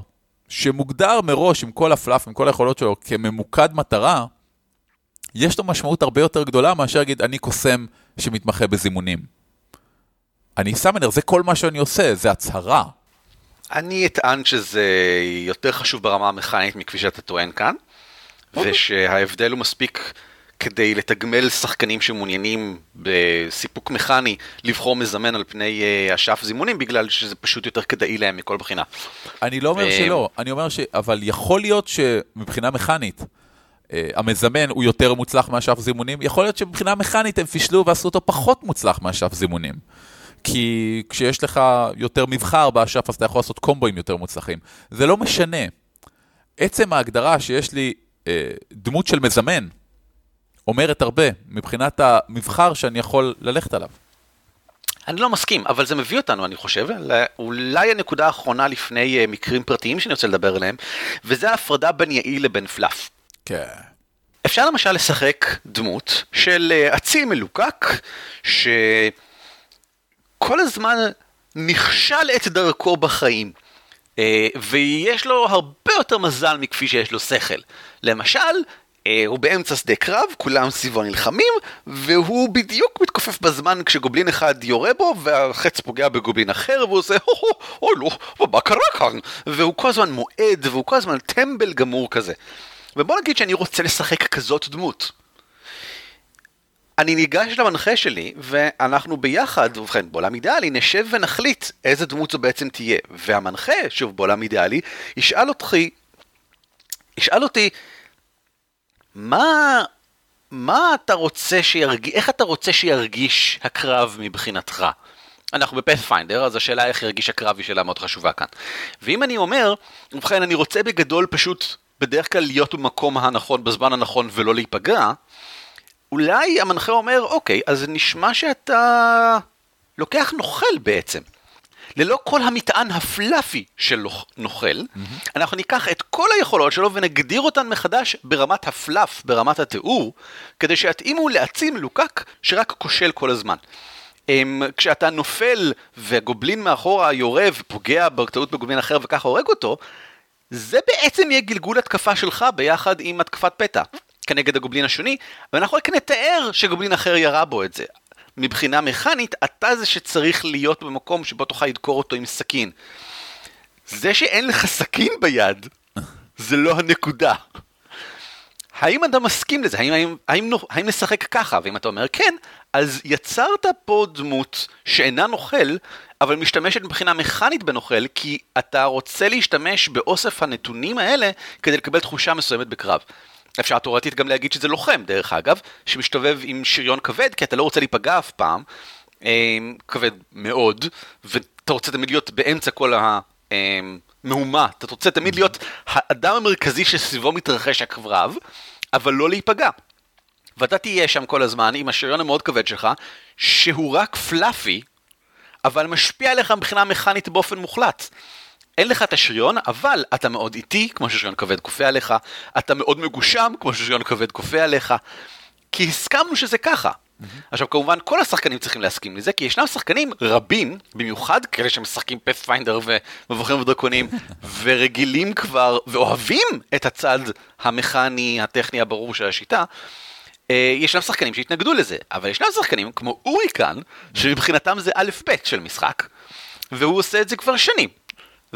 שמוגדר מראש עם כל הפלאפ, עם כל היכולות שלו כממוקד מטרה, יש לו משמעות הרבה יותר גדולה מאשר להגיד, אני קוסם שמתמחה בזימונים. אני סאמנר, זה כל מה שאני עושה, זה הצהרה. אני אטען שזה יותר חשוב ברמה המכנית מכפי שאתה טוען כאן, אוקיי. ושההבדל הוא מספיק כדי לתגמל שחקנים שמעוניינים בסיפוק מכני לבחור מזמן על פני אה, אשף זימונים, בגלל שזה פשוט יותר כדאי להם מכל בחינה. אני לא אומר שלא, אני אומר ש... אבל יכול להיות שמבחינה מכנית, אה, המזמן הוא יותר מוצלח מאשף זימונים, יכול להיות שמבחינה מכנית הם פישלו ועשו אותו פחות מוצלח מאשף זימונים. כי כשיש לך יותר מבחר באשף, אז אתה יכול לעשות קומבואים יותר מוצלחים. זה לא משנה. עצם ההגדרה שיש לי אה, דמות של מזמן, אומרת הרבה מבחינת המבחר שאני יכול ללכת עליו. אני לא מסכים, אבל זה מביא אותנו, אני חושב, אולי הנקודה האחרונה לפני uh, מקרים פרטיים שאני רוצה לדבר עליהם, וזה ההפרדה בין יעיל לבין פלאף. כן. אפשר למשל לשחק דמות של אציל מלוקק, ש... כל הזמן נכשל את דרכו בחיים. אה, ויש לו הרבה יותר מזל מכפי שיש לו שכל. למשל, אה, הוא באמצע שדה קרב, כולם סביבו נלחמים, והוא בדיוק מתכופף בזמן כשגובלין אחד יורה בו, והחץ פוגע בגובלין אחר, והוא עושה, הו הו, אוי לא, מה קרה כאן? והוא כל הזמן מועד, והוא כל הזמן טמבל גמור כזה. ובוא נגיד שאני רוצה לשחק כזאת דמות. אני ניגש למנחה שלי, ואנחנו ביחד, ובכן, בעולם אידיאלי, נשב ונחליט איזה דמות זו בעצם תהיה. והמנחה, שוב, בעולם אידיאלי, ישאל אותי, ישאל אותי, מה, מה אתה רוצה שירגיש, איך אתה רוצה שירגיש הקרב מבחינתך? אנחנו בפאת'פיינדר, אז השאלה איך ירגיש הקרב היא שאלה מאוד חשובה כאן. ואם אני אומר, ובכן, אני רוצה בגדול פשוט בדרך כלל להיות במקום הנכון בזמן הנכון ולא להיפגע, אולי המנחה אומר, אוקיי, אז נשמע שאתה לוקח נוכל בעצם. ללא כל המטען הפלאפי של נוכל, mm-hmm. אנחנו ניקח את כל היכולות שלו ונגדיר אותן מחדש ברמת הפלאף, ברמת התיאור, כדי שיתאימו לעצים לוקק שרק כושל כל הזמן. הם, כשאתה נופל והגובלין מאחורה יורה ופוגע בטעות בגובלין אחר וככה הורג אותו, זה בעצם יהיה גלגול התקפה שלך ביחד עם התקפת פתע כנגד הגובלין השני, ואנחנו רק נתאר שגובלין אחר ירה בו את זה. מבחינה מכנית, אתה זה שצריך להיות במקום שבו תוכל לדקור אותו עם סכין. זה שאין לך סכין ביד, זה לא הנקודה. האם אתה מסכים לזה? האם, האם, האם, האם נשחק ככה? ואם אתה אומר כן, אז יצרת פה דמות שאינה נוכל, אבל משתמשת מבחינה מכנית בנוכל, כי אתה רוצה להשתמש באוסף הנתונים האלה כדי לקבל תחושה מסוימת בקרב. אפשר תאורטית גם להגיד שזה לוחם, דרך אגב, שמסתובב עם שריון כבד, כי אתה לא רוצה להיפגע אף פעם, אה, כבד מאוד, ואתה רוצה תמיד להיות באמצע כל המהומה, אתה רוצה תמיד להיות האדם המרכזי שסביבו מתרחש הקרב, אבל לא להיפגע. ואתה תהיה שם כל הזמן עם השריון המאוד כבד שלך, שהוא רק פלאפי, אבל משפיע עליך מבחינה מכנית באופן מוחלט. אין לך את השריון, אבל אתה מאוד איטי, כמו ששריון כבד כופה עליך, אתה מאוד מגושם, כמו ששריון כבד כופה עליך, כי הסכמנו שזה ככה. Mm-hmm. עכשיו כמובן כל השחקנים צריכים להסכים לזה, כי ישנם שחקנים רבים, במיוחד כאלה שמשחקים פאת'פיינדר ומבוכים ודרקונים, (laughs) ורגילים כבר, ואוהבים את הצד המכני, הטכני הברור של השיטה, אה, ישנם שחקנים שהתנגדו לזה, אבל ישנם שחקנים כמו אורי כאן, שמבחינתם זה א' ב' של משחק, והוא עושה את זה כבר שנים.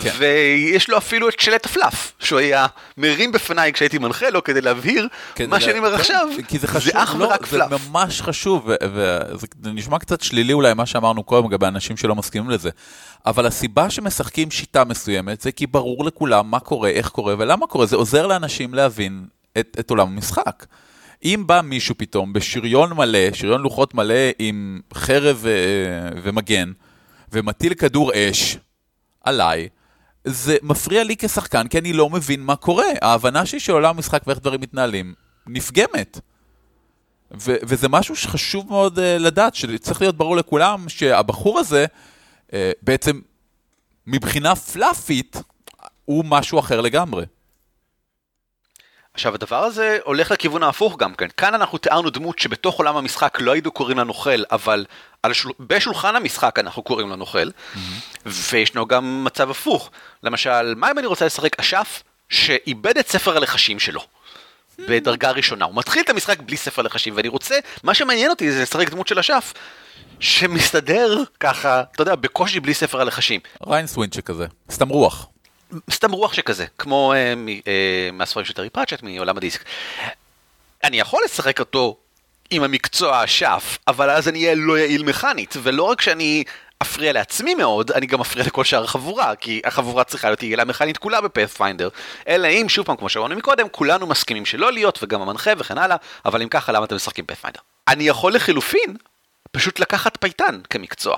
כן. ויש לו אפילו את שלט הפלאף, שהוא היה מרים בפניי כשהייתי מנחה לו כדי להבהיר כן, מה שאני אומר כן, עכשיו, זה, חשוב, זה אך לא, ורק פלאף. זה ממש חשוב, וזה נשמע קצת שלילי אולי מה שאמרנו קודם לגבי אנשים שלא מסכימים לזה, אבל הסיבה שמשחקים שיטה מסוימת זה כי ברור לכולם מה קורה, איך קורה ולמה קורה, זה עוזר לאנשים להבין את, את עולם המשחק. אם בא מישהו פתאום בשריון מלא, שריון לוחות מלא עם חרב ו- אה, ומגן, ומטיל כדור אש עליי, זה מפריע לי כשחקן, כי אני לא מבין מה קורה. ההבנה שלי של עולם המשחק ואיך דברים מתנהלים נפגמת. ו- וזה משהו שחשוב מאוד uh, לדעת, שצריך להיות ברור לכולם שהבחור הזה, uh, בעצם מבחינה פלאפית, הוא משהו אחר לגמרי. עכשיו הדבר הזה הולך לכיוון ההפוך גם כן, כאן אנחנו תיארנו דמות שבתוך עולם המשחק לא היינו קוראים לה נוכל, אבל של... בשולחן המשחק אנחנו קוראים לה נוכל, mm-hmm. וישנו גם מצב הפוך, למשל, מה אם אני רוצה לשחק אשף שאיבד את ספר הלחשים שלו? Mm-hmm. בדרגה ראשונה, הוא מתחיל את המשחק בלי ספר לחשים, ואני רוצה, מה שמעניין אותי זה לשחק דמות של אשף, שמסתדר ככה, אתה יודע, בקושי בלי ספר הלחשים. ריין סווינצ'ה כזה, סתם רוח. סתם רוח שכזה, כמו אה, מ, אה, מהספרים של טרי פאצ'ט מעולם הדיסק. אני יכול לשחק אותו עם המקצוע אשף, אבל אז אני אהיה לא יעיל מכנית, ולא רק שאני אפריע לעצמי מאוד, אני גם אפריע לכל שאר החבורה, כי החבורה צריכה להיות יעילה מכנית כולה בפאת'פיינדר. אלא אם, שוב פעם, כמו שאמרנו מקודם, כולנו מסכימים שלא להיות, וגם המנחה וכן הלאה, אבל אם ככה, למה אתם משחקים Pathfinder? אני יכול לחילופין פשוט לקחת פייטן כמקצוע,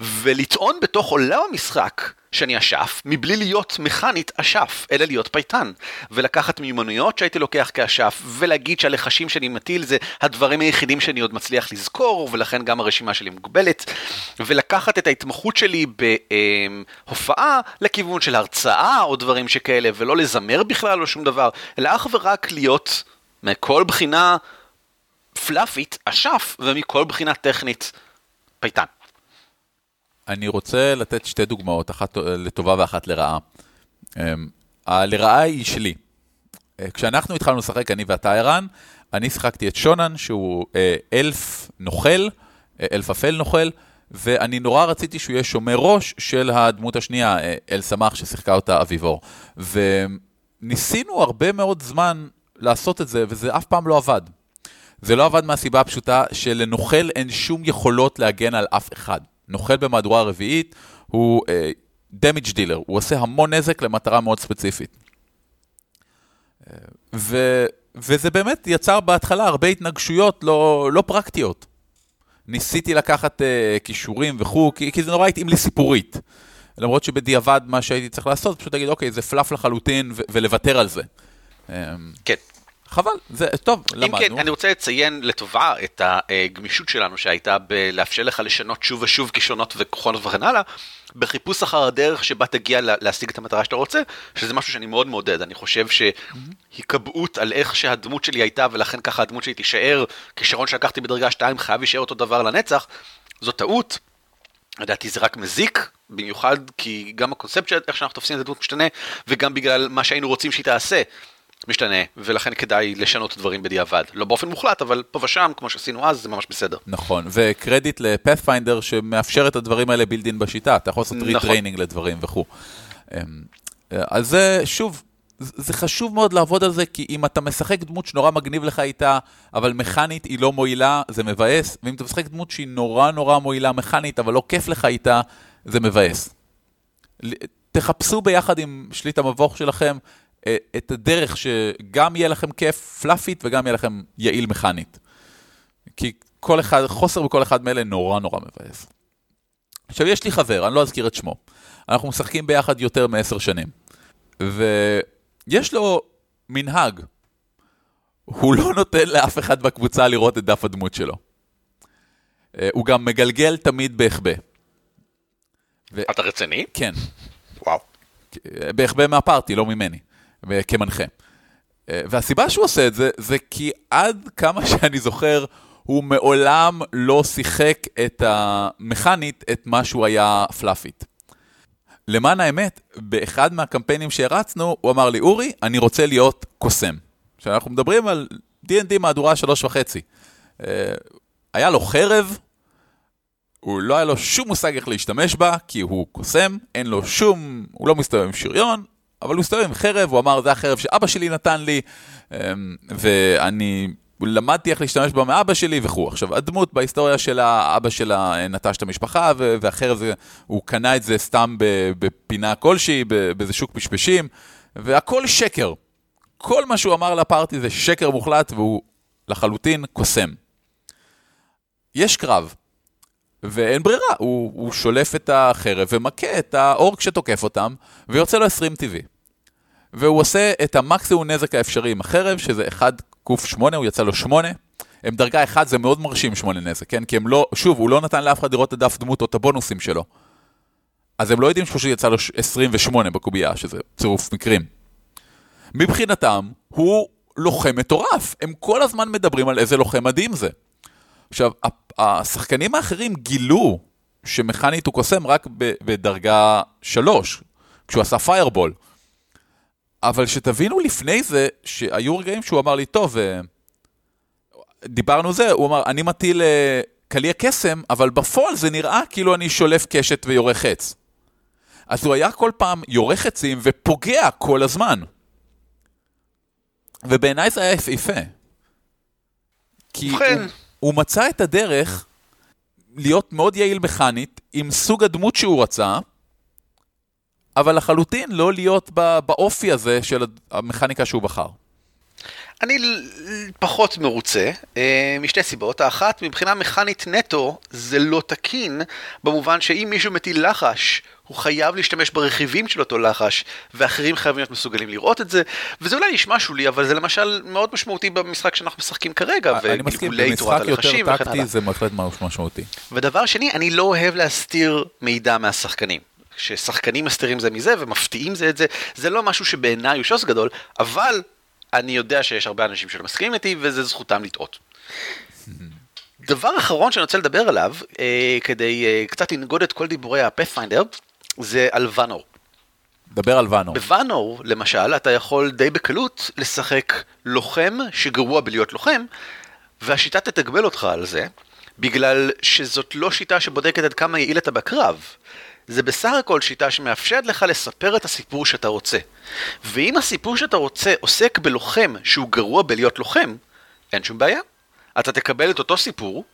ולטעון בתוך עולם המשחק שאני אשף, מבלי להיות מכנית אשף, אלא להיות פייטן. ולקחת מיומנויות שהייתי לוקח כאשף, ולהגיד שהלחשים שאני מטיל זה הדברים היחידים שאני עוד מצליח לזכור, ולכן גם הרשימה שלי מוגבלת. ולקחת את ההתמחות שלי בהופעה לכיוון של הרצאה או דברים שכאלה, ולא לזמר בכלל או שום דבר, אלא אך ורק להיות מכל בחינה פלאפית אשף, ומכל בחינה טכנית פייטן. אני רוצה לתת שתי דוגמאות, אחת לטובה ואחת לרעה. אמ, לרעה היא שלי. אה, כשאנחנו התחלנו לשחק, אני ואתה ערן, אני שיחקתי את שונן, שהוא אה, אלף נוכל, אה, אלף אפל נוכל, ואני נורא רציתי שהוא יהיה שומר ראש של הדמות השנייה, אל סמך, ששיחקה אותה אביבור. וניסינו הרבה מאוד זמן לעשות את זה, וזה אף פעם לא עבד. זה לא עבד מהסיבה הפשוטה שלנוכל אין שום יכולות להגן על אף אחד. נוכל במהדורה הרביעית הוא uh, damage dealer, הוא עושה המון נזק למטרה מאוד ספציפית. Uh, ו, וזה באמת יצר בהתחלה הרבה התנגשויות לא, לא פרקטיות. ניסיתי לקחת uh, כישורים וכו', כי, כי זה נורא התאים לי סיפורית. למרות שבדיעבד מה שהייתי צריך לעשות, פשוט להגיד, אוקיי, זה פלאף לחלוטין ולוותר על זה. כן. חבל, זה טוב, אם למדנו. כן, אני רוצה לציין לטובה את הגמישות שלנו שהייתה בלאפשר לך לשנות שוב ושוב כישרונות וכוחות וכן הלאה, בחיפוש אחר הדרך שבה תגיע לה- להשיג את המטרה שאתה רוצה, שזה משהו שאני מאוד מעודד. אני חושב שהיקבעות על איך שהדמות שלי הייתה ולכן ככה הדמות שלי תישאר, כישרון שלקחתי בדרגה 2 חייב להישאר אותו דבר לנצח, זו טעות. לדעתי זה רק מזיק, במיוחד כי גם הקונספט של איך שאנחנו תופסים את הדמות משתנה, וגם בגלל מה שהיינו רוצים שהיא תעשה משתנה, ולכן כדאי לשנות דברים בדיעבד. לא באופן מוחלט, אבל פה ושם, כמו שעשינו אז, זה ממש בסדר. נכון, וקרדיט ל Pathfinder שמאפשר את הדברים האלה built-in בשיטה, אתה יכול לעשות נכון. retraining לדברים וכו'. אמ, אז זה, שוב, זה חשוב מאוד לעבוד על זה, כי אם אתה משחק דמות שנורא מגניב לך איתה, אבל מכנית היא לא מועילה, זה מבאס, ואם אתה משחק דמות שהיא נורא נורא מועילה מכנית, אבל לא כיף לך איתה, זה מבאס. תחפשו ביחד עם שליט המבוך שלכם את הדרך שגם יהיה לכם כיף פלאפית וגם יהיה לכם יעיל מכנית. כי כל אחד, חוסר בכל אחד מאלה נורא נורא מבאס. עכשיו, יש לי חבר, אני לא אזכיר את שמו. אנחנו משחקים ביחד יותר מעשר שנים. ויש לו מנהג. הוא לא נותן לאף אחד בקבוצה לראות את דף הדמות שלו. אה, הוא גם מגלגל תמיד בהחבא. אתה רציני? כן, וואו. בהחבא מהפארטי, לא ממני, ו- כמנחה. אה, והסיבה שהוא עושה את זה, זה כי עד כמה שאני זוכר, הוא מעולם לא שיחק את המכנית, את מה שהוא היה פלאפית. למען האמת, באחד מהקמפיינים שהרצנו, הוא אמר לי, אורי, אני רוצה להיות קוסם. עכשיו, אנחנו מדברים על D&D מהדורה שלוש וחצי. אה, היה לו חרב, הוא לא היה לו שום מושג איך להשתמש בה, כי הוא קוסם, אין לו שום, הוא לא מסתובב עם שריון, אבל הוא מסתובב עם חרב, הוא אמר, זה החרב שאבא שלי נתן לי, אמ, ואני למדתי איך להשתמש בה מאבא שלי וכו'. עכשיו, הדמות בהיסטוריה שלה, אבא שלה נטש את המשפחה, והחרב, זה, הוא קנה את זה סתם בפינה כלשהי, באיזה שוק פשפשים, והכל שקר. כל מה שהוא אמר לפארטי זה שקר מוחלט, והוא לחלוטין קוסם. יש קרב, ואין ברירה, הוא, הוא שולף את החרב ומכה את האורק שתוקף אותם, ויוצא לו 20 טבעי. והוא עושה את המקסימום נזק האפשרי עם החרב, שזה 1 ק8, הוא יצא לו 8. הם דרגה 1, זה מאוד מרשים 8 נזק, כן? כי הם לא, שוב, הוא לא נתן לאף אחד לראות את הדף דמות או את הבונוסים שלו. אז הם לא יודעים שפשוט יצא לו 28 בקובייה, שזה צירוף מקרים. מבחינתם, הוא לוחם מטורף. הם כל הזמן מדברים על איזה לוחם מדהים זה. עכשיו, השחקנים האחרים גילו שמכנית הוא קוסם רק בדרגה 3, כשהוא עשה פיירבול. אבל שתבינו לפני זה, שהיו רגעים שהוא אמר לי, טוב, אה, דיברנו זה, הוא אמר, אני מטיל אה, קליע קסם, אבל בפועל זה נראה כאילו אני שולף קשת ויורה חץ. אז הוא היה כל פעם יורה חצים ופוגע כל הזמן. ובעיניי זה היה יפהפה. כי ובכן. הוא, הוא מצא את הדרך להיות מאוד יעיל מכנית, עם סוג הדמות שהוא רצה, אבל לחלוטין לא להיות בא, באופי הזה של המכניקה שהוא בחר. אני פחות מרוצה, אה, משתי סיבות. האחת, מבחינה מכנית נטו, זה לא תקין, במובן שאם מישהו מטיל לחש, הוא חייב להשתמש ברכיבים של אותו לחש, ואחרים חייבים להיות מסוגלים לראות את זה, וזה אולי נשמע שולי, אבל זה למשל מאוד משמעותי במשחק שאנחנו משחקים כרגע, אני מסכים, וגלגולי תורת במשחק יותר הלחשים וכן טקטי הלאה. זה בהחלט משמעותי. ודבר שני, אני לא אוהב להסתיר מידע מהשחקנים. ששחקנים מסתירים זה מזה ומפתיעים זה את זה, זה לא משהו שבעיניי הוא שוס גדול, אבל אני יודע שיש הרבה אנשים שלא מסכימים איתי וזה זכותם לטעות. דבר אחרון שאני רוצה לדבר עליו, אה, כדי אה, קצת לנגוד את כל דיבורי הפאת'פיינדר, זה על ואנור. דבר על ואנור. בוואנור, למשל, אתה יכול די בקלות לשחק לוחם שגרוע בלהיות לוחם, והשיטה תתגמל אותך על זה, בגלל שזאת לא שיטה שבודקת עד כמה יעיל אתה בקרב. זה בסך הכל שיטה שמאפשרת לך לספר את הסיפור שאתה רוצה. ואם הסיפור שאתה רוצה עוסק בלוחם שהוא גרוע בלהיות לוחם, אין שום בעיה. אתה תקבל את אותו סיפור,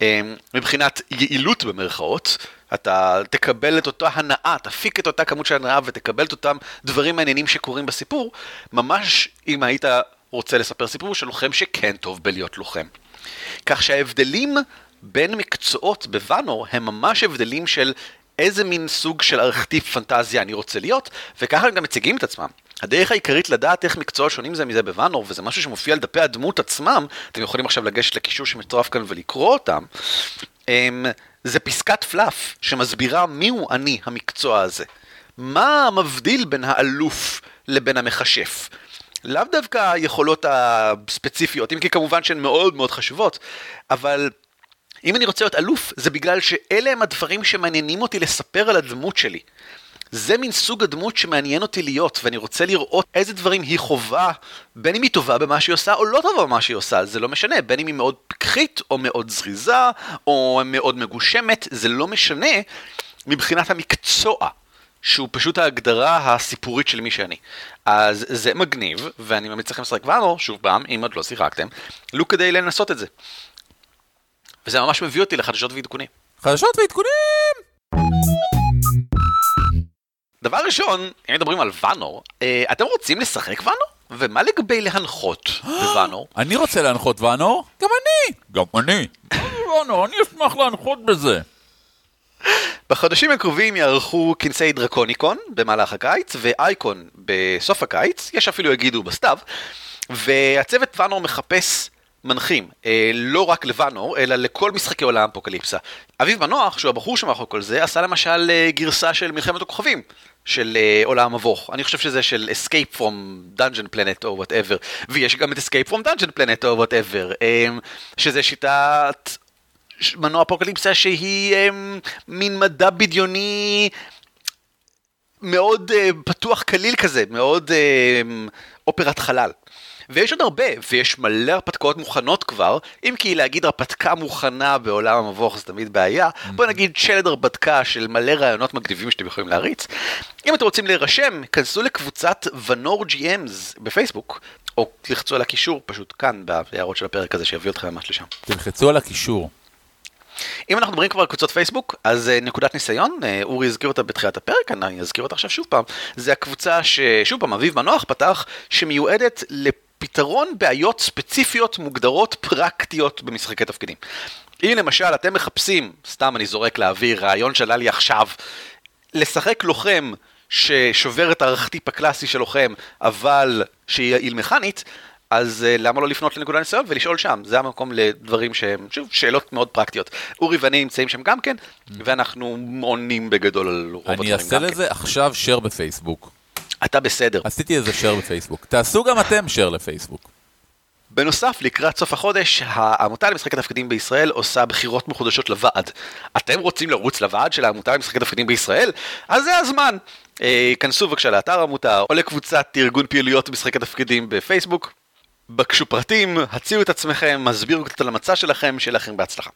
אמ, מבחינת יעילות במרכאות, אתה תקבל את אותה הנאה, תפיק את אותה כמות של הנאה ותקבל את אותם דברים מעניינים שקורים בסיפור, ממש אם היית רוצה לספר סיפור של לוחם שכן טוב בלהיות לוחם. כך שההבדלים בין מקצועות בוואנור הם ממש הבדלים של איזה מין סוג של ארכטיפ פנטזיה אני רוצה להיות, וככה הם גם מציגים את עצמם. הדרך העיקרית לדעת איך מקצועות שונים זה מזה בוואנור, וזה משהו שמופיע על דפי הדמות עצמם, אתם יכולים עכשיו לגשת לקישור שמצורף כאן ולקרוא אותם, אמ, זה פסקת פלאף שמסבירה מיהו אני המקצוע הזה. מה מבדיל בין האלוף לבין המכשף? לאו דווקא היכולות הספציפיות, אם כי כמובן שהן מאוד מאוד חשובות, אבל אם אני רוצה להיות אלוף, זה בגלל שאלה הם הדברים שמעניינים אותי לספר על הדמות שלי. זה מין סוג הדמות שמעניין אותי להיות, ואני רוצה לראות איזה דברים היא חווה, בין אם היא טובה במה שהיא עושה או לא טובה במה שהיא עושה, זה לא משנה, בין אם היא מאוד פיקחית, או מאוד זריזה, או מאוד מגושמת, זה לא משנה מבחינת המקצוע. שהוא פשוט ההגדרה הסיפורית של מי שאני. אז זה מגניב, ואני ממליץ לכם לשחק ואנו, שוב פעם, אם עוד לא שיחקתם, לו כדי לנסות את זה. וזה ממש מביא אותי לחדשות ועדכונים. חדשות ועדכונים! דבר ראשון, אם מדברים על ואנור, אה, אתם רוצים לשחק ואנור? ומה לגבי להנחות בוואנור? (gasps) אני רוצה להנחות ואנור? גם אני! גם אני! ואנור, אני אשמח להנחות בזה. בחודשים הקרובים יערכו כנסי דרקוניקון במהלך הקיץ, ואייקון בסוף הקיץ, יש אפילו יגידו בסתיו, והצוות ואנור מחפש מנחים, אה, לא רק לוואנור, אלא לכל משחקי עולם אפוקליפסה. אביב מנוח, שהוא הבחור שמאחורי כל זה, עשה למשל אה, גרסה של מלחמת הכוכבים. של uh, עולם המבוך. אני חושב שזה של Escape from Dungeon Planet או whatever, ויש גם את Escape from Dungeon Planet או whatever, um, שזה שיטת מנוע אפוקליפסה שהיא um, מין מדע בדיוני מאוד uh, פתוח קליל כזה, מאוד uh, אופרת חלל. ויש עוד הרבה, ויש מלא הרפתקאות מוכנות כבר, אם כי להגיד הרפתקה מוכנה בעולם המבוך זה תמיד בעיה. בוא נגיד שלד הרפתקה של מלא רעיונות מגניבים שאתם יכולים להריץ. אם אתם רוצים להירשם, כנסו לקבוצת ונור GMs בפייסבוק, או תלחצו על הקישור פשוט כאן בהערות של הפרק הזה שיביא אתכם ממש לשם. תלחצו על הקישור. אם אנחנו מדברים כבר על קבוצות פייסבוק, אז uh, נקודת ניסיון, uh, אורי הזכיר אותה בתחילת הפרק, אני אזכיר אותה עכשיו שוב פעם, זה הקבוצה ששוב פעם אביב מנוח פתח, שמיועדת לפתרון בעיות ספציפיות מוגדרות פרקטיות במשחקי תפקידים. אם למשל אתם מחפשים, סתם אני זורק לאוויר, רעיון שעלה לי עכשיו, לשחק לוחם ששובר את הארכטיפ הקלאסי של לוחם, אבל שהיא יעיל מכנית, אז uh, למה לא לפנות לנקודה ניסיון ולשאול שם? זה המקום לדברים שהם, שוב, שאלות מאוד פרקטיות. אורי ואני נמצאים שם גם כן, ואנחנו עונים בגדול על רוב הדברים אני אעשה לזה כן. עכשיו share בפייסבוק. אתה בסדר. עשיתי איזה share בפייסבוק. תעשו גם אתם share לפייסבוק. בנוסף, לקראת סוף החודש, העמותה למשחקי תפקידים בישראל עושה בחירות מחודשות לוועד. אתם רוצים לרוץ לוועד של העמותה למשחקי תפקידים בישראל? אז זה הזמן. אה, כנסו בבקשה לאתר העמותה או לקבוצת ארגון פעילויות משחקי תפקידים בפייסבוק, בקשו פרטים, הציעו את עצמכם, הסבירו קצת על המצע שלכם, שיהיה לכם בהצלחה.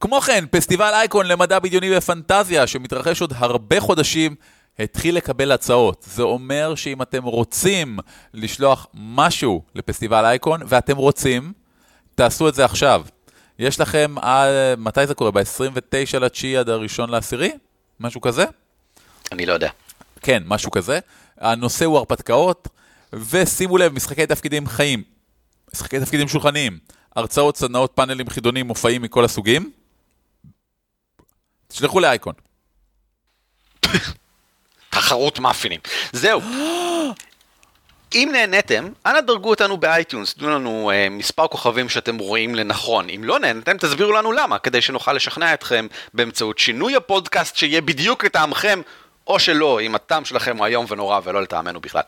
כמו כן, פסטיבל אייקון למדע בדיוני ופנטזיה, שמתרחש עוד הרבה חודשים, התחיל לקבל הצעות. זה אומר שאם אתם רוצים לשלוח משהו לפסטיבל אייקון, ואתם רוצים, תעשו את זה עכשיו. יש לכם, אה, מתי זה קורה? ב-29 לתשיעי עד הראשון לעשירי? משהו כזה? אני לא יודע. כן, משהו כזה. הנושא הוא הרפתקאות. ושימו לב, משחקי תפקידים חיים, משחקי תפקידים שולחניים, הרצאות, סדנאות, פאנלים, חידונים, מופעים מכל הסוגים. תשלחו לאייקון. תחרות מאפינים. זהו. אם נהניתם, אנא דרגו אותנו ב iTunes, תנו לנו uh, מספר כוכבים שאתם רואים לנכון. אם לא נהנתם, תסבירו לנו למה, כדי שנוכל לשכנע אתכם באמצעות שינוי הפודקאסט שיהיה בדיוק לטעמכם, או שלא, אם הטעם שלכם הוא איום ונורא ולא לטעמנו בכלל.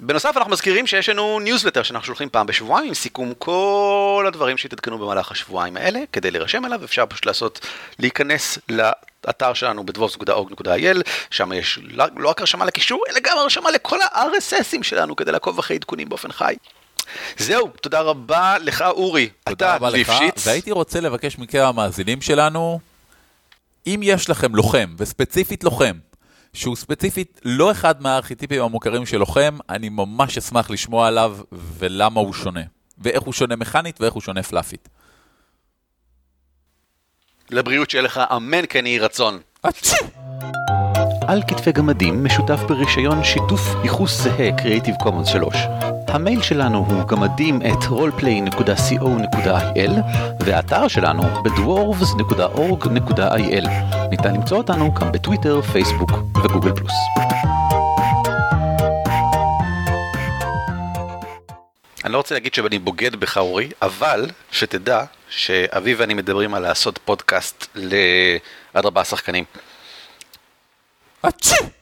בנוסף אנחנו מזכירים שיש לנו ניוזלטר שאנחנו שולחים פעם בשבועיים עם סיכום כל הדברים שהתעדכנו במהלך השבועיים האלה, כדי להירשם אליו אפשר פשוט לעשות, להיכנס לאתר שלנו בדבובס.org.il, שם יש לא, לא רק הרשמה לקישור, אלא גם הרשמה לכל ה-RSSים שלנו כדי לעקוב אחרי עדכונים באופן חי. זהו, תודה רבה לך אורי, אתה ליפשיץ. והייתי רוצה לבקש מכם המאזינים שלנו, אם יש לכם לוחם, וספציפית לוחם, שהוא ספציפית לא אחד מהארכיטיפים המוכרים של לוחם, אני ממש אשמח לשמוע עליו ולמה הוא שונה. ואיך הוא שונה מכנית ואיך הוא שונה פלאפית. לבריאות שיהיה לך אמן כן יהי רצון. על כתפי גמדים משותף ברישיון שיתוף ייחוס זהה Creative Commons 3. המייל שלנו הוא גמדים את roleplay.co.il והאתר שלנו בדוורבס.org.il. ניתן למצוא אותנו גם בטוויטר, פייסבוק וגוגל פלוס. אני לא רוצה להגיד שאני בוגד בך אורי, אבל שתדע שאביב ואני מדברים על לעשות פודקאסט לעד ארבעה שחקנים. אצ'י!